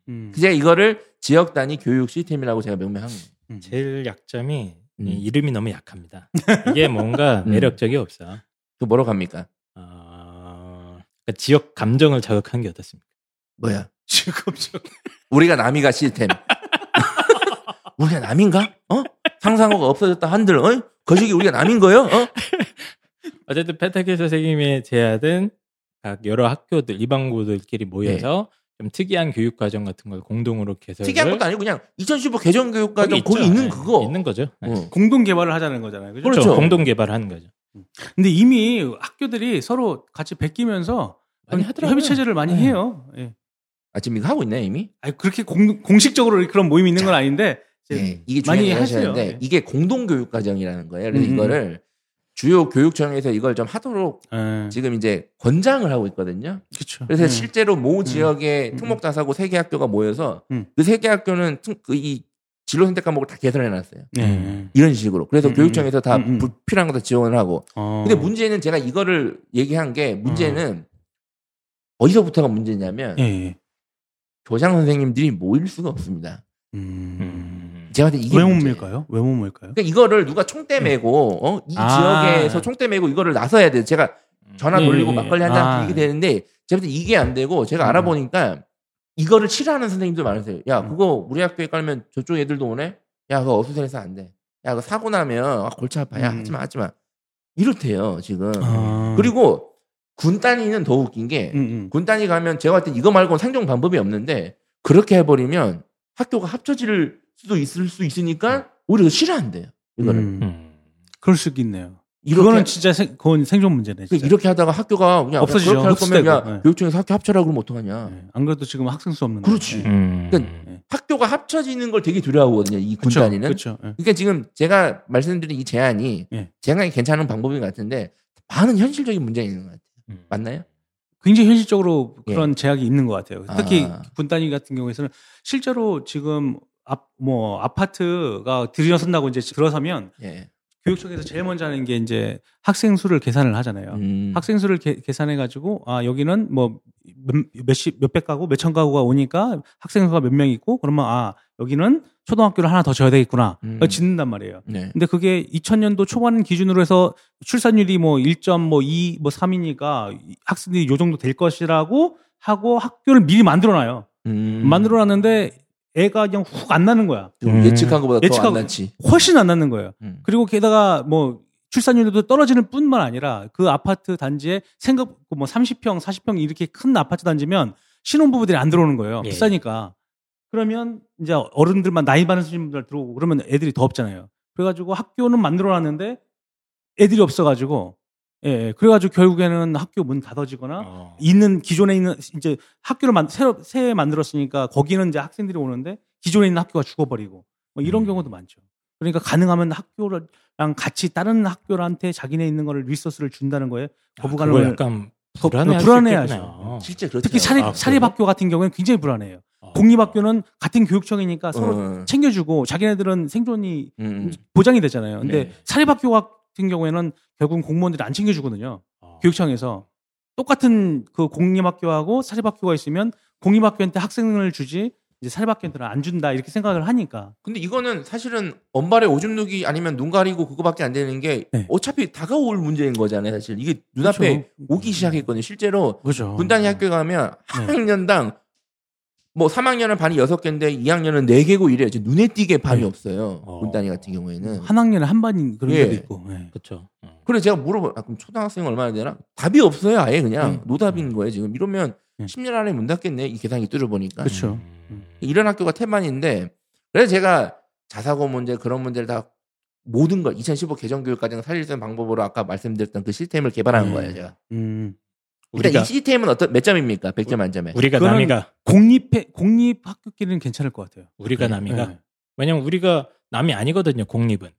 음. 제가 이거를 지역 단위 교육 시스템이라고 제가 명명한 거예요. 음. 제일 약점이 음. 이 이름이 너무 약합니다. 이게 뭔가 [laughs] 음. 매력적이 없어. 그 뭐라고 합니까? 어, 그러니까 지역 감정을 자극한 게 어떻습니까? 뭐야? [laughs] 지금 저 우리가 남이가 시스템. [laughs] 우리가 남인가? 어? 상상어가 없어졌다 한들, 어? 거시기 우리가 남인 거요? 어? 어쨌든 페타케 선생님의 제안은 각 여러 학교들 이방고들끼리 모여서 좀 특이한 교육 과정 같은 걸 공동으로 개설을 특이한 것도 아니고 그냥 2015 개정 교육 과정 거기 거기 있죠. 있는 네, 그거. 있는 거죠. 네. 어. 공동 개발을 하자는 거잖아요. 그렇죠. 그렇죠. 공동 개발하는 거죠. 근데 이미 학교들이 서로 같이 베끼면서 많이 하더라고요. 협의 체제를 많이 네. 해요. 예. 아, 지금 이거 하고 있네, 이미? 아니 그렇게 공, 공식적으로 그런 모임이 있는 건 아닌데 네, 이게 많이 하세요. 얘기하셨는데 예. 이게 공동 교육 과정이라는 거예요. 그래서 음, 음. 이거를 주요 교육청에서 이걸 좀 하도록 예. 지금 이제 권장을 하고 있거든요. 그렇죠. 그래서 음. 실제로 모 지역의 음. 특목자사고 세 개 학교가 모여서 음. 그세 개 학교는 특- 그이 진로 선택 과목을 다 개설해 놨어요. 예. 이런 식으로. 그래서 음, 교육청에서 다 음, 음. 불필요한 거 다 지원을 하고. 어. 근데 문제는 제가 이거를 얘기한 게 문제는 어 디서부터가 문제냐면 예, 예. 교장 선생님들이 모일 수가 없습니다. 음. 음. 제가 이게 왜못 문제예요. 모일까요? 왜못 모일까요? 그러니까 이거를 누가 총대 메고 어? 이 아. 지역에서 총대 메고 이거를 나서야 돼요. 제가 전화 예, 돌리고 예, 예. 막걸리 한잔 아. 드리게 되는데 제가 이게 안 되고 제가 음. 알아보니까 이거를 싫어하는 선생님들 많으세요. 야 음. 그거 우리 학교에 깔면 저쪽 애들도 오네. 야 그거 어수선해서 안 돼. 야 그거 사고 나면 아, 골치 아파야 음. 하지마 하지마. 이렇대요 지금. 아. 그리고 군 단위는 더 웃긴 게 음, 음. 군 단위 가면 제가 봤을 때 이거 말고는 생존 방법이 없는데 그렇게 해버리면 학교가 합쳐질 수도 있을 수 있으니까 오히려 더 싫어한대요. 이거를 음. 음. 그럴 수 있겠네요. 이렇게 그거는 진짜 생, 그건 생존 문제네. 그 진짜. 이렇게 하다가 학교가 그냥 없어지죠. 그렇게 할 거면 야 흡수되고. 네. 교육청에서 학교 합쳐라 그러면 어떡하냐. 예. 안 그래도 지금 학생 수 없는. 그렇지. 음. 그러니까 학교가 합쳐지는 걸 되게 두려워하거든요. 이군 단위는. 그렇죠. 예. 그러니까 지금 제가 말씀드린 이 제안이 예. 제가 괜찮은 방법인 것 같은데 많은 현실적인 문제가 있는 것 같아요. 음. 맞나요? 굉장히 현실적으로 예. 그런 제약이 있는 것 같아요. 특히 아. 군 단위 같은 경우에는 실제로 지금 앞, 뭐 아파트가 들어선다고 이제 들어서면 예. 교육청에서 제일 먼저 하는 게 이제 학생 수를 계산을 하잖아요. 음. 학생 수를 계산해 가지고 아 여기는 뭐 몇, 몇십 몇백 가구 몇천 가구가 오니까 학생 수가 몇 명 있고 그러면 아 여기는 초등학교를 하나 더 줘야 되겠구나. 음. 짓는단 말이에요. 네. 근데 그게 2000년도 초반 기준으로 해서 출산율이 뭐 1.2, 뭐 3이니까 학생들이 요 정도 될 것이라고 하고 학교를 미리 만들어놔요. 음. 만들어놨는데 애가 그냥 훅 안 나는 거야. 좀 음. 예측한 것보다 더 예측하고- 안 낳지. 훨씬 안 나는 거예요. 음. 그리고 게다가 뭐 출산율도 떨어지는 뿐만 아니라 그 아파트 단지에 생각 뭐 30평, 40평 이렇게 큰 아파트 단지면 신혼부부들이 안 들어오는 거예요. 예. 비싸니까. 그러면 이제 어른들만 나이 많으신 분들 들어오고 그러면 애들이 더 없잖아요. 그래가지고 학교는 만들어놨는데 애들이 없어가지고 예, 예. 그래가지고 결국에는 학교 문 닫아지거나 어. 있는 기존에 있는 이제 학교를 만, 새로 새 만들었으니까 거기는 이제 학생들이 오는데 기존에 있는 학교가 죽어버리고 뭐 이런 음. 경우도 많죠. 그러니까 가능하면 학교랑 같이 다른 학교한테 자기네 있는 거를 리소스를 준다는 거에 아, 거부감을 그걸 약간 거- 불안해할 불안해하죠. 수 있겠구나. 실제 그렇죠. 특히 사립 아, 사립학교 같은 경우에는 굉장히 불안해요. 어. 공립학교는 같은 교육청이니까 서로 어. 챙겨주고 자기네들은 생존이 음. 보장이 되잖아요. 근데 네. 사립학교 같은 경우에는 결국은 공무원들이 안 챙겨주거든요. 어. 교육청에서 똑같은 그 공립학교하고 사립학교가 있으면 공립학교한테 학생을 주지 이제 사립학교한테는 안 준다 이렇게 생각을 하니까 근데 이거는 사실은 언발에 오줌 누기 아니면 눈 가리고 그거밖에 안 되는 게 네. 어차피 다가올 문제인 거잖아요. 사실 이게 눈앞에 그렇죠. 오기 시작했거든요. 실제로 그죠. 군단위 학교 가면 한 네. 학년당 뭐 3학년은 반이 6개인데 2학년은 4개고 이래요. 눈에 띄게 반이 네. 없어요. 어. 군단위 같은 경우에는. 한 학년에 한 반인 그런 예. 데도 있고. 예. 그렇죠. 어. 그래 제가 물어봐. 아, 그럼 초등학생 얼마나 되나? 답이 없어요. 아예 그냥 음. 노답인 거예요. 지금 이러면 음. 10년 안에 문 닫겠네. 이 계산기 뚫어보니까. 그렇죠. 음. 이런 학교가 태반인데 그래서 제가 자사고 문제 그런 문제를 다 모든 걸 2015 개정 교육과정 살릴 수 있는 방법으로 아까 말씀드렸던 그 시스템을 개발한 네. 거예요. 제가. 음. 일단 우리가 이 시스템은 어떤 몇 점입니까? 100점 만점에. 우리가 남이가 공립 공립 학교끼리는 괜찮을 것 같아요. 우리가 네. 남이가 예. 왜냐면 우리가 남이 아니거든요. 공립은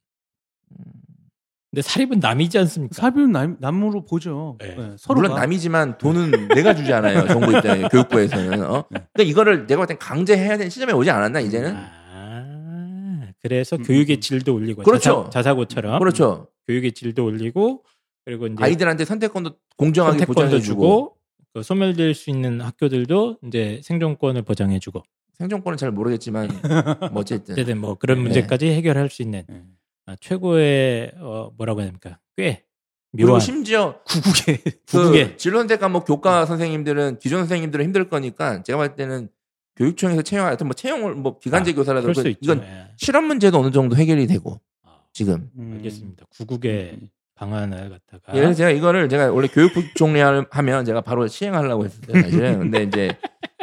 근데 사립은 남이지 않습니까? 사비는 남, 남으로 보죠. 네. 네, 서로가. 물론 남이지만 돈은 내가 주지 않아요. 정부 입장에 [laughs] 교육부에서는. 어? 그러니까 이거를 내가 볼땐 강제해야 되는 시점에 오지 않았나 이제는? 아, 그래서 음, 교육의 음. 질도 올리고 그렇죠. 자사, 고처럼 그렇죠. 교육의 질도 올리고 그리고 이제 아이들한테 선택권도 공정하게 선택권도 보장해주고 주고 그 소멸될 수 있는 학교들도 이제 생존권을 보장해주고 생존권은 잘 모르겠지만 [laughs] 뭐 어쨌든 어쨌든 뭐 그런 네. 문제까지 해결할 수 있는 네. 아, 최고의 어, 뭐라고 해야 됩니까? 꽤 그리고 묘한 심지어 구국에 그 구국에. 진로선택 과목 교과 선생님들은 기존 선생님들은 힘들 거니까 제가 봤을 때는 교육청에서 채용 하여튼 뭐 채용을 뭐 기간제 아, 교사라도 그럴 수 그- 있죠. 이건 예. 실험 문제도 어느 정도 해결이 되고 아, 지금 음. 알겠습니다. 구국의 방안을 갖다가 예, 그래서 제가 이거를 제가 원래 교육부 총리하면 제가 바로 시행하려고 했었어요 [laughs] 사실은 근데 이제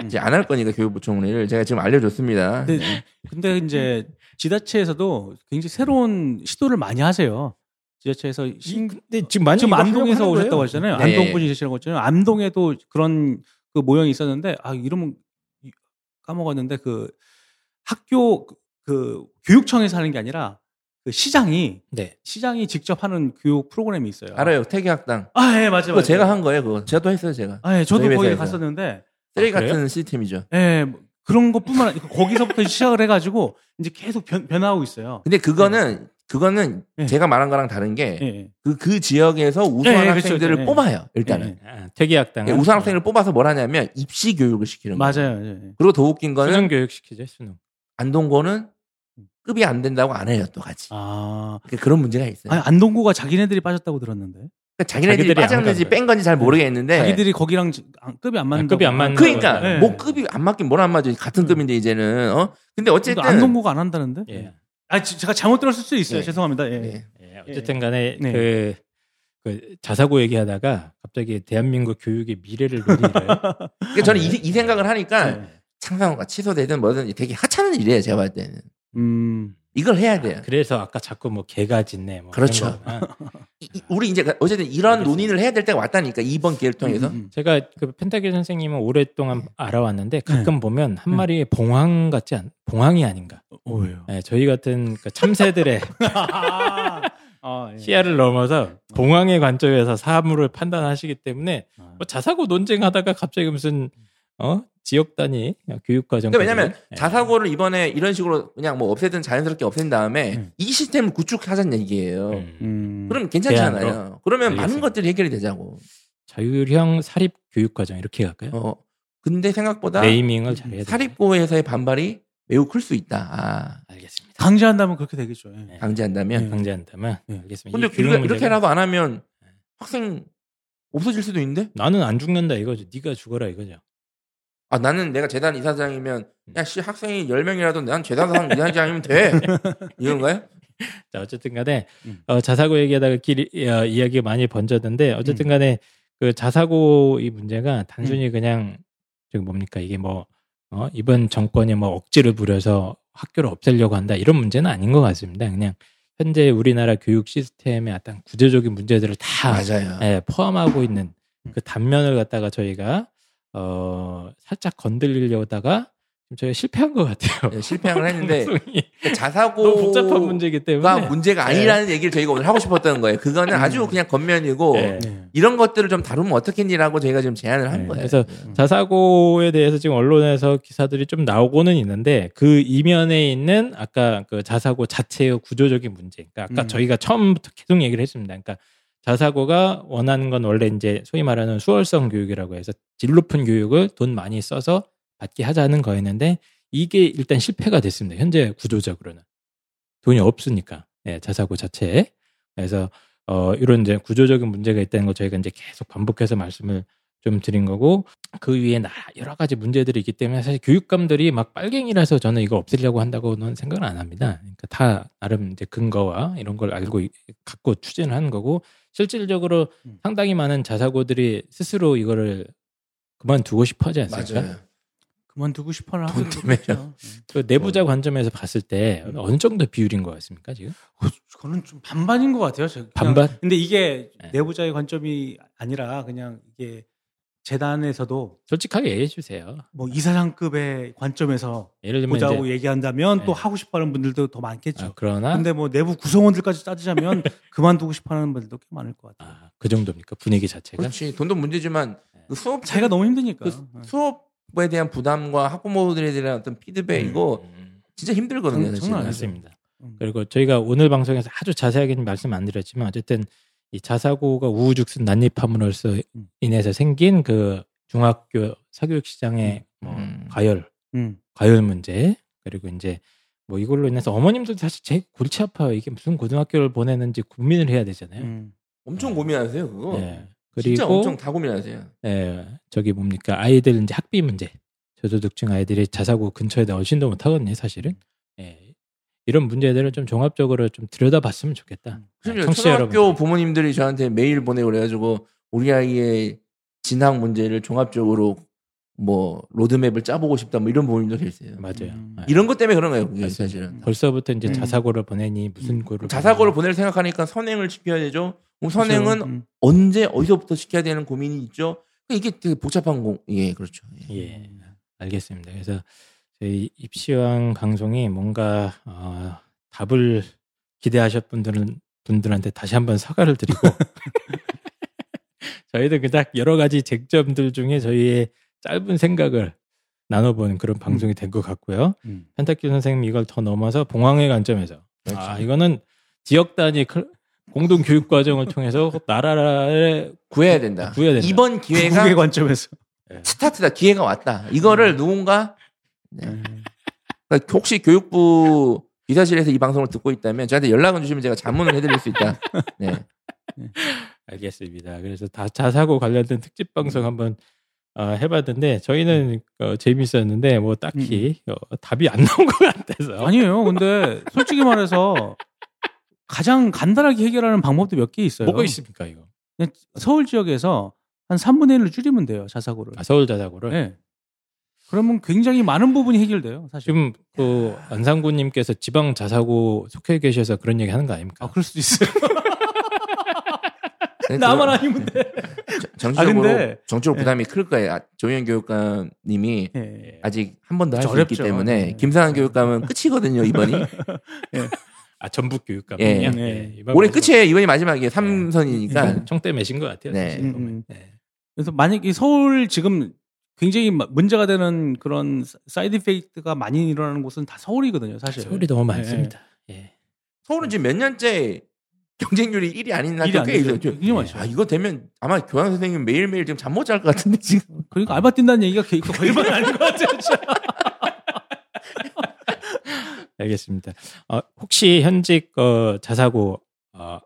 이제 안 할 거니까 교육부 총리를 제가 지금 알려줬습니다. 근데, 네. 근데 이제 지자체에서도 굉장히 새로운 시도를 많이 하세요. 지자체에서 신, 근데 지금 많이 지금 안동에서 오셨다고. 하셨잖아요. 네. 안동 분이 계시는 거잖아요. 안동에도 그런 그 모형이 있었는데 아 이름은 이- 까먹었는데 그 학교 그- 그 교육청에서 하는 게 아니라 그 시장이 네. 시장이 직접 하는 교육 프로그램이 있어요. 알아요 태계학당 아, 예, 맞아요. 그거 맞아요. 제가 한 거예요 그거 제가 또 했어요 제가 아, 예, 저도 저희 거기 회사에서. 갔었는데 쓰레기 아? 같은 시스템이죠. 예, 뭐 그런 것뿐만 아니라 거기서부터 시작을 해 가지고 이제 계속 변, 변화하고 있어요. 근데 그거는 그거는 네. 제가 말한 거랑 다른 게 예, 예. 그, 그 지역에서 우수한 학생들을 그렇죠. 예. 뽑아요, 일단은. 예, 아, 퇴계학당 예, 우수한 학생을 뽑아서 뭘 하냐면 입시 교육을 시키는 거예요. 맞아요. 그리고 더 웃긴 거는 수능 교육 시키죠 수능. 안동고는 급이 안 된다고 안 해요, 또 같이. 아, 그러니까 그런 문제가 있어요. 아니, 안동구가 자기네들이 빠졌다고 들었는데. 그러니까 자기네들이 자기들이 안 빠졌는지 간뺀 건지 잘 모르겠는데. 자기들이 거기랑 급이 안 맞는 아, 급이 안 맞는 그러니까 예. 뭐 급이 안 맞긴 뭘 안 맞아. 같은 음. 급인데 이제는 어. 근데 어쨌든 안동구가 안 한다는데? 예. 아, 지- 제가 잘못 들었을 수도 있어요. 예. 죄송합니다. 예. 예. 예, 어쨌든 간에 네. 그, 그 자사고 얘기하다가 갑자기 대한민국 교육의 미래를 노리를 [laughs] 그러니까 저는 이, 이 생각을 하니까 네. 창사고가 취소되든 뭐든 되게 하찮은 일이에요, 제가 봤을 때는. 음. 이걸 해야 돼요. 그래서 아까 자꾸 뭐 개가 짖네 뭐 그렇죠. 아, [laughs] 이- 이- 우리 이제 어쨌든 이런 알겠습니다. 논의를 해야 될 때가 왔다니까 이번 기회를 통해서. 음, 음. 제가 그 펜타길 선생님은 오랫동안 알아왔는데 가끔 네. 보면 한 마리의 봉황 같지 않 봉황이 아닌가. 어, 왜요? 예, 저희 같은 그 참새들의 [laughs] 아, 예. 시야를 넘어서 봉황의 관점에서 사물을 판단하시기 때문에 아. 뭐 자사고 논쟁하다가 갑자기 무슨 어 지역 단위 교육 과정. 그러니까 왜냐면 예. 자사고를 이번에 이런 식으로 그냥 뭐 없애든 자연스럽게 없앤 다음에 음. 이 시스템을 구축하자는 얘기예요. 음. 음. 그럼 괜찮잖아요. 대안으로? 그러면 많은 알겠습니다. 것들이 해결이 되자고. 자율형 사립 교육 과정 이렇게 갈까요? 어. 근데 생각보다 네이밍을 잘해야 돼. 사립고에서의 반발이 매우 클 수 있다. 아, 알겠습니다. 강제한다면 그렇게 되겠죠. 예. 네. 강제한다면. 네. 강제한다면 네. 알겠습니다. 근데 이 이렇게, 이렇게 문제가 라도 안 하면 학생 없어질 수도 있는데? 나는 안 죽는다 이거죠. 네가 죽어라 이거죠. 아, 나는 내가 재단 이사장이면, 야, 씨, 학생이 10명이라도 난 재단 이사장이면 돼. [laughs] 이건가요? 자 어쨌든 간에 음. 어, 자사고 얘기하다가 길 어, 이야기가 많이 번졌는데 음. 어쨌든 간에 그 자사고 이 문제가 단순히 그냥 저기 뭡니까 이게 뭐 어, 이번 정권이 뭐 억지를 부려서 학교를 없애려고 한다 이런 문제는 아닌 것 같습니다. 그냥 현재 우리나라 교육 시스템의 어떤 구조적인 문제들을 다 맞아요. 예, 포함하고 있는 그 단면을 갖다가 저희가 어 살짝 건드리려다가 저희가 실패한 것 같아요. 네, 실패를 했는데, [laughs] 방송이 자사고. 너무 복잡한 문제이기 때문에 가 문제가 아니라는 얘기를 저희가 오늘 하고 싶었던 거예요. 그거는 아주 그냥 겉면이고 네. 네. 이런 것들을 좀 다루면 어떻겠니라고 저희가 지금 제안을 한 네, 거예요. 그래서 자사고에 대해서 지금 언론에서 기사들이 좀 나오고는 있는데 그 이면에 있는 아까 그 자사고 자체의 구조적인 문제. 그러니까 아까 음. 저희가 처음부터 계속 얘기를 했습니다. 그러니까 자사고가 원하는 건 원래 이제 소위 말하는 수월성 교육이라고 해서 질 높은 교육을 돈 많이 써서 받게 하자는 거였는데 이게 일단 실패가 됐습니다. 현재 구조적으로는 돈이 없으니까 예, 자사고 자체에 그래서 어 이런 이제 구조적인 문제가 있다는 거 저희가 이제 계속 반복해서 말씀을 좀 드린 거고 그 위에 나 여러 가지 문제들이 있기 때문에 사실 교육감들이 막 빨갱이라서 저는 이거 없애려고 한다고는 생각을 안 합니다. 그러니까 다 나름 이제 근거와 이런 걸 알고 있- 갖고 추진을 하는 거고 실질적으로 음. 상당히 많은 자사고들이 스스로 이거를 그만두고 싶어 하지 않습니까? 맞아요. 그만두고 싶어라. 돈 때문에요. 그 내부자 관점에서 봤을 때 어느 정도 비율인 것 같습니까 지금? 어, 저는 좀 반반인 것 같아요. 반반? 근데 이게 네. 내부자의 관점이 아니라 그냥 이게 재단에서도 솔직하게 얘기해 주세요. 뭐 이사장급의 관점에서 예를 들면 보자고 이제 얘기한다면 또 네. 하고 싶어하는 분들도 더 많겠죠. 아, 그러나 근데 뭐 내부 구성원들까지 따지자면 [laughs] 그만두고 싶어하는 분들도 꽤 많을 것 같아요. 아, 그 정도입니까 분위기 자체가? 그렇지 돈도 문제지만 그 수업 자기가 너무 힘드니까. 그 수업에 대한 부담과 학부모들에 대한 어떤 피드백 이거 음, 진짜 힘들거든요. 장난 아니죠. 맞습니다. 음. 그리고 저희가 오늘 방송에서 아주 자세하게는 말씀 안 드렸지만 어쨌든 이 자사고가 우후죽순 난입함으로써 음. 인해서 생긴 그 중학교 사교육 시장의 뭐 음. 과열, 음. 과열 문제 그리고 이제 뭐 이걸로 인해서 어머님들도 사실 제일 골치 아파요. 이게 무슨 고등학교를 보내는지 고민을 해야 되잖아요. 음. 엄청 고민하세요 그거. 예. 진짜 그리고 엄청 다 고민하세요. 예, 저기 뭡니까 아이들 이제 학비 문제, 저소득층 아이들이 자사고 근처에다 얼씬도 못 하거든요, 사실은. 예. 이런 문제들을 좀 종합적으로 좀 들여다봤으면 좋겠다. 심지어 청취자 초등학교 여러분들. 부모님들이 저한테 메일 보내고 그래가지고 우리 아이의 진학 문제를 종합적으로 뭐 로드맵을 짜보고 싶다 뭐 이런 부모님도 계세요. 맞아요. 음. 예. 이런 것 때문에 그런 거예요. 그게. 사실은. 벌써부터 이제 음. 자사고를 보내니 무슨 고를 자사고를 보낼 생각하니까 선행을 지켜야 되죠. 그럼 선행은 음. 언제 어디서부터 시켜야 되는 고민이 있죠. 이게 되게 복잡한 공. 예, 그렇죠. 예. 예, 알겠습니다. 그래서 저희 입시왕 방송이 뭔가 어, 답을 기대하셨 분들은 분들한테 다시 한번 사과를 드리고 [laughs] 저희도 그닥 여러 가지 쟁점들 중에 저희의 짧은 생각을 나눠본 그런 방송이 된 것 같고요. 음. 펜타키 선생님 이걸 더 넘어서 봉황의 관점에서 아 이거는 지역 단위 클- 공동 교육 과정을 통해서 [laughs] 나라를 구해야 된다. 구해야 된다. 이번 기회가 [laughs] 관점에서. 스타트다. 기회가 왔다. 이거를 음. 누군가 네. 그러니까 혹시 교육부 비서실에서 이 방송을 듣고 있다면 저한테 연락을 주시면 제가 자문을 해드릴 수 있다. [laughs] 네. 알겠습니다. 그래서 다 자사고 관련된 특집 방송 한번 어, 해봤는데 저희는 어, 재밌었는데 뭐 딱히 어, 답이 안 나온 것 같아서 아니에요. 근데 솔직히 말해서 가장 간단하게 해결하는 방법도 몇 개 있어요. 뭐가 있습니까 이거? 서울 지역에서 한 3분의 1을 줄이면 돼요. 자사고를. 아, 서울 자사고를 네. 그러면 굉장히 많은 부분이 해결돼요. 사실. 지금 그 안상구님께서 지방 자사고 속해 계셔서 그런 얘기 하는 거 아닙니까? 아, 그럴 수도 있어요. [laughs] 네, 나만 아니면 돼. 정치적으로 아, 근데- 정치적 예. 부담이 클 거예요. 아, 조희연 교육감님이 예. 아직 한번더할 수. 있기 때문에 네. 김승환 교육감은 끝이거든요 이번이. [laughs] 아 전북 교육감이요. 예. 네. 올해 끝이에요. 이번이 마지막이에요. 3선이니까. 총- 총대 매신 것 같아요. 네. 사실 음. 음. 네. 그래서 만약에 서울 지금 굉장히 마- 문제가 되는 그런 side effect가 많이 일어나는 곳은 다 서울이거든요, 사실. 서울이 너무 많습니다. 예. 서울은 지금 몇 년째 경쟁률이 1위 아닌 학교 안 꽤. 있어요. 굉장히 많죠. 아 이거 되면 아마 교양 선생님 매일매일 지금 잠 못 잘 것 같은데 지금. 그러니까 알바 뛴다는 얘기가 그- 그 거의 반 아닌 것 같아요. [laughs] 알겠습니다. 어, 혹시 현직 어, 자사고 어,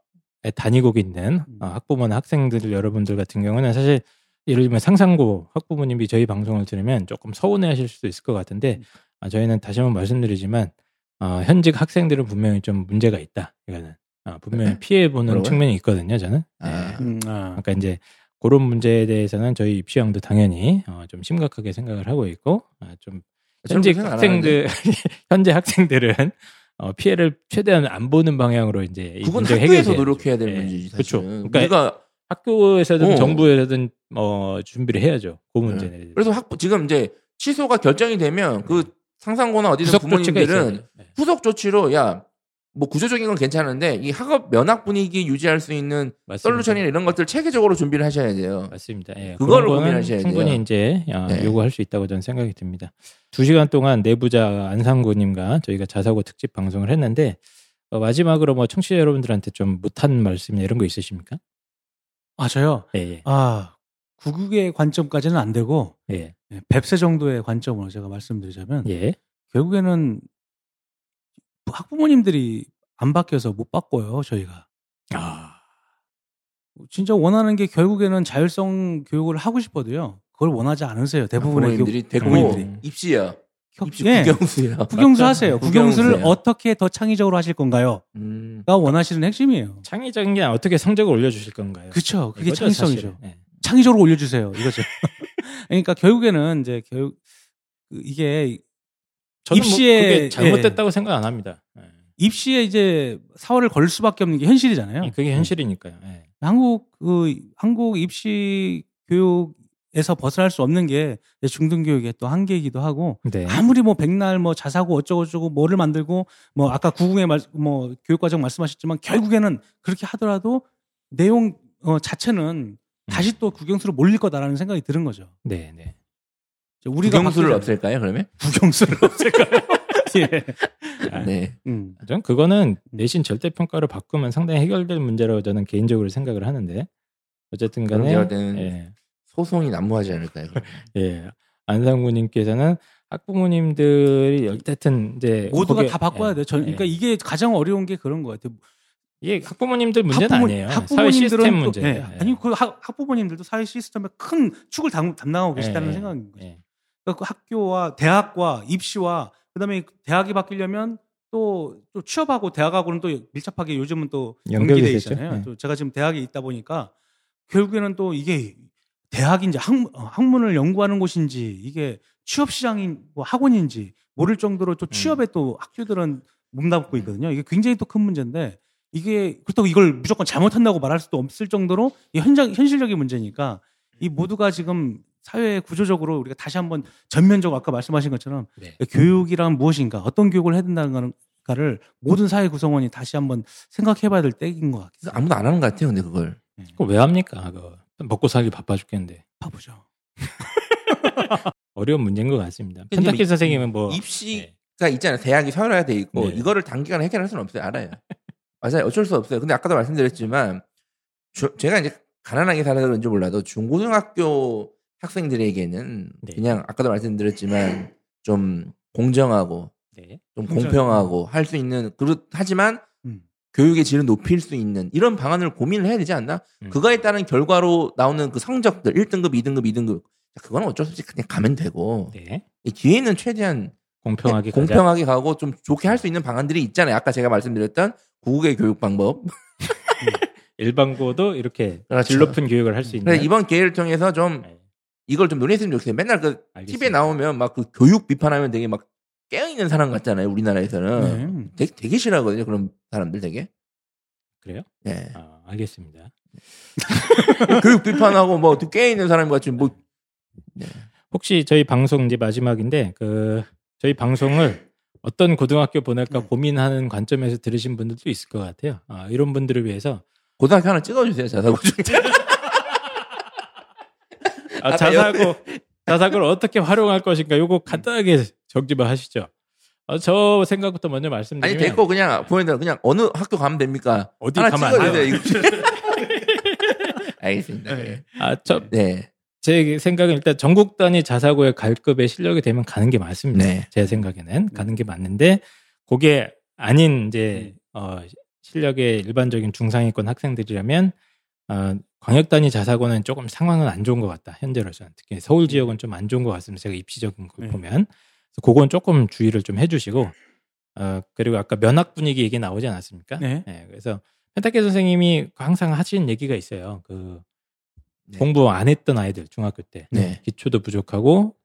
에 다니고 있는 어, 학부모나 학생들 여러분들 같은 경우는 사실 예를 들면 상상고 학부모님이 저희 방송을 들으면 조금 서운해하실 수도 있을 것 같은데 음. 아, 저희는 다시 한번 말씀드리지만 어, 현직 학생들은 분명히 좀 문제가 있다. 이거는 어, 분명히 네? 피해 보는? 측면이 있거든요. 저는. 아, 네. 음, 아. 그러니까 이제 그런 문제에 대해서는 저희 입시왕도 당연히 어, 좀 심각하게 생각을 하고 있고 아, 좀 현직. 학생들 [laughs] 현재 학생들은 어, 피해를 최대한 안 보는 방향으로 이제 이 그건 학교에서. 노력해야 될 예. 문제지 그렇죠. 사실은. 그러니까 우리가 학교에서든 어. 정부에서든 어, 준비를 해야죠. 그 문제는. 네. 그래서 학 지금 이제 취소가 결정이 되면 그 상상고나 어디든 부모님들은. 네. 후속 조치로 야 뭐 구조적인 건 괜찮은데 이 학업 면학 분위기 유지할 수 있는 맞습니다. 솔루션이나 이런 것들 체계적으로 준비를 하셔야 돼요. 맞습니다. 예, 거는 고민하셔야 충분히 돼요. 이제 어, 네. 요구할 수 있다고 저는 생각이 듭니다. 두 시간 동안 내부자 안상구님과 저희가 자사고 특집 방송을 했는데 어, 마지막으로 뭐 청취자 여러분들한테 좀 못한 말씀이나 이런 거 있으십니까? 아, 저요? 예, 예. 아, 구국의 관점까지는 안 되고, 예. 네, 뱁새 정도의 관점으로 제가 말씀드리자면, 예. 결국에는 학부모님들이 안 바뀌어서 못 바꿔요, 저희가. 아, 진짜 원하는 게 결국에는 자율성 교육을 하고 싶어도요. 그걸 원하지 않으세요. 대부분의 부모님들이 교육- 됐고 부모님들이. 입시야. 겨- 입시 예, 국영수야. 국영수 하세요. [laughs] 국영수를 국영수야. 어떻게 더 창의적으로 하실 건가요? 음. 가 원하시는 핵심이에요. 창의적인 게 어떻게 성적을 올려주실 건가요? 그쵸. 그게 이거죠, 창의성이죠. 예. 창의적으로 올려주세요. 이거죠. [laughs] 그러니까 결국에는 이제 교육 그 이게 저는 입시에- 뭐 그게 잘못됐다고 생각 안 합니다. 예. 입시에 이제 사활을 걸 수밖에 없는 게 현실이잖아요. 그게 현실이니까요. 예. 한국 그 한국 입시 교육 에서 벗어날 수 없는 게 중등교육의 또 한계이기도 하고 네. 아무리 뭐 백날 뭐 자사고 어쩌고저쩌고 뭐를 만들고 뭐 아까 구궁의 말, 뭐 교육과정 말씀하셨지만 결국에는 그렇게 하더라도 내용 어, 자체는 다시 또 국영수로 몰릴 거다라는 생각이 드는 거죠. 네, 네. 우리가 국영수를 없앨까요? 그러면? 국영수를 [laughs] 없앨까요? [laughs] 예. 아, 네. 음. 전 그거는 내신 절대 평가로 바꾸면 상당히 해결될 문제라고 저는 개인적으로 생각을 하는데 어쨌든 간에 예. 소송이 난무하지 않을까요? [laughs] 예. 안상구님께서는 학부모님들이 어쨌든 이제 모두가 거기에- 다 바꿔야 예. 돼. 저, 그러니까 예. 이게 가장 어려운 게 그런 것 같아요. 이게 학부모님들 문제는 학부모- 아니에요. 사회 학부모님들은 문제예요. 예. 예. 아니 그 학, 학부모님들도 사회 시스템의 큰 축을 담, 담당하고 계시다는 예. 생각인 거죠. 예. 그러니까 그 학교와 대학과 입시와 그다음에 대학이 바뀌려면 또, 또 취업하고 대학하고는 또 밀접하게 요즘은 또 됐죠. 있잖아요. 네. 또 제가 지금 대학에 있다 보니까 결국에는 또 이게 대학인지 학, 어, 학문을 연구하는 곳인지 이게 취업 시장인 뭐 학원인지 모를 정도로 또 취업에 또 학교들은 몸담고 있거든요. 이게 굉장히 또 큰 문제인데 이게 그렇다고 이걸 무조건 잘못한다고 말할 수도 없을 정도로 이 현장 현실적인 문제니까 이 모두가 지금 사회 구조적으로 우리가 다시 한번 전면적으로 아까 말씀하신 것처럼 네. 교육이란 무엇인가 어떤 교육을 해야 된다는가를 모든 사회 구성원이 다시 한번 생각해봐야 될 때인 것 같아요. 아무도 안 하는 것 같아요. 근데 그걸. 그거 왜 합니까? 그거 먹고 살기 바빠 죽겠는데 바보죠. [laughs] 어려운 문제인 것 같습니다. 펜타키 이- 선생님은 뭐 입시가 있잖아요. 대학이 서열화돼 있고 네. 이거를 단기간에 해결할 수는 없어요. 알아요. 맞아요. 어쩔 수 없어요. 근데 아까도 말씀드렸지만 저- 제가 이제 가난하게 살아서 그런지 몰라도 중고등학교 학생들에게는 네. 그냥 아까도 말씀드렸지만 좀 공정하고 네. 좀 공평하고 할 수 있는 그렇 하지만 음. 교육의 질을 높일 수 있는 이런 방안을 고민을 해야 되지 않나? 음. 그거에 따른 결과로 나오는 그 성적들 1등급, 2등급, 2등급 그거는 어쩔 수 없이 그냥 가면 되고 네. 이 뒤에는 최대한 공평하게 가자. 공평하게 가고 좀 좋게 할 수 있는 방안들이 있잖아요. 아까 제가 말씀드렸던 구국의 교육 방법. [laughs] 일반고도 이렇게 그렇죠. 질 높은 교육을 할 수 있는. 이번 기회를 통해서 좀 네. 이걸 좀 논의했으면 좋겠어요. 맨날 그 알겠습니다. TV에 나오면 막 그 교육 비판하면 되게 막 깨어있는 사람 같잖아요. 우리나라에서는 네. 되게, 되게 싫어하거든요. 그런 사람들 되게. 그래요? 네. 아, 알겠습니다. [laughs] 교육 비판하고 뭐 깨어있는 사람 같이 뭐 혹시 저희 방송 이제 마지막인데 그 저희 방송을 어떤 고등학교 보낼까 네. 고민하는 관점에서 들으신 분들도 있을 것 같아요. 아, 이런 분들을 위해서 고등학교 하나 찍어주세요. 자사고. 아, [laughs] 아, 자사고 자사고를 어떻게 활용할 것인가 요거 간단하게 정리만 하시죠. 아, 저 생각부터 먼저 아니 말씀드리면 됐고 그냥 보내다 그냥 어느 학교 가면 됩니까? 어디 하나 가면 안 찍어주세요. 이거. [laughs] 알겠습니다. 네. 아, 저, 네. 제 생각은 일단 전국 단위 자사고에 갈 급의 실력이 되면 가는 게 맞습니다. 네. 제 생각에는 가는 게 맞는데 그게 아닌 이제 어, 실력의 일반적인 중상위권 학생들이라면 어, 광역 단위 자사고는 조금 상황은 안 좋은 것 같다 현재로서는 특히 서울 지역은 좀 안 좋은 것 같습니다. 제가 입시적인 걸 네. 보면 그래서 그건 조금 주의를 좀 해주시고 어, 그리고 아까 면학 분위기 얘기 나오지 않았습니까? 네. 그래서 펜타케 선생님이 항상 하시는 얘기가 있어요. 그 네. 공부 안 했던 아이들 중학교 때 네. 기초도 부족하고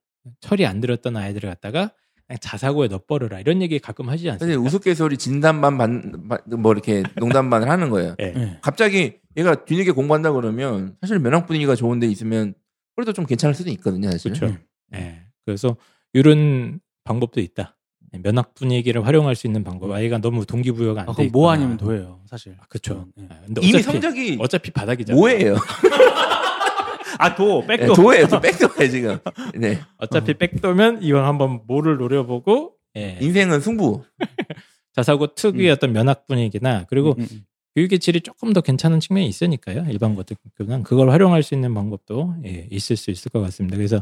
철이 안 들었던 아이들을 갖다가 그냥 자사고에 넣어버려라 이런 얘기 가끔 하시지 근데 않습니까? 우스갯소리 진단반 반, 반- 뭐 이렇게 농담반을 하는 거예요. 예. 네. 갑자기 얘가 뒤늦게 공부한다 그러면 사실 면학 분위기가 좋은 데 있으면 그래도 좀 괜찮을 수도 있거든요. 사실. 그렇죠. 예. 그래서 이런 방법도 있다. 면학 분위기를 활용할 수 있는 방법. 아이가 너무 동기부여가 안 아, 돼 그럼 있고. 뭐 아니면 도예요, 사실. 그렇죠. 네. 근데 이미 어차피, 성적이 어차피 바닥이잖아요. 뭐예요? [laughs] 아, 도, 네, 백도. 도예요. 또 백도예요 지금. 네. 어차피 백도면 이왕 한번 뭐를 노려보고 예. 인생은 승부. [laughs] 자사고 특유의 어떤 면학 분위기나 그리고 음, 음. 교육의 질이 조금 더 괜찮은 측면이 있으니까요. 일반 고등학교는 그걸 활용할 수 있는 방법도 예, 있을 수 있을 것 같습니다. 그래서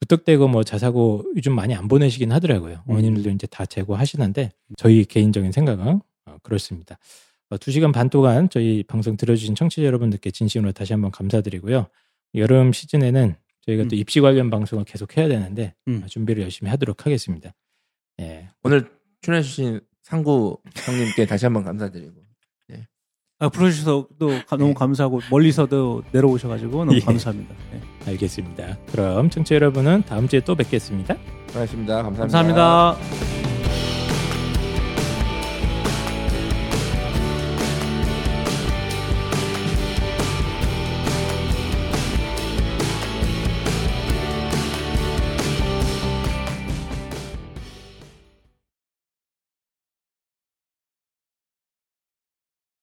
무턱대고 뭐 자사고 요즘 많이 안 보내시긴 하더라고요. 음. 어머님들도 이제 다 재고하시는데 저희 개인적인 생각은 어, 그렇습니다. 어, 두 시간 반 동안 저희 방송 들어주신 청취자 여러분들께 진심으로 다시 한번 감사드리고요. 여름 시즌에는 저희가 또 음. 입시 관련 방송을 계속 해야 되는데 음. 어, 준비를 열심히 하도록 하겠습니다. 예. 오늘 출연해주신 상구 형님께 다시 한번 감사드리고. 아, 불러주셔서 또 가- 너무 감사하고 멀리서도 내려오셔가지고 너무 예. 감사합니다. 네. 알겠습니다. 그럼 청취자 여러분은 다음 주에 또 뵙겠습니다. 고맙습니다. 감사합니다. 감사합니다.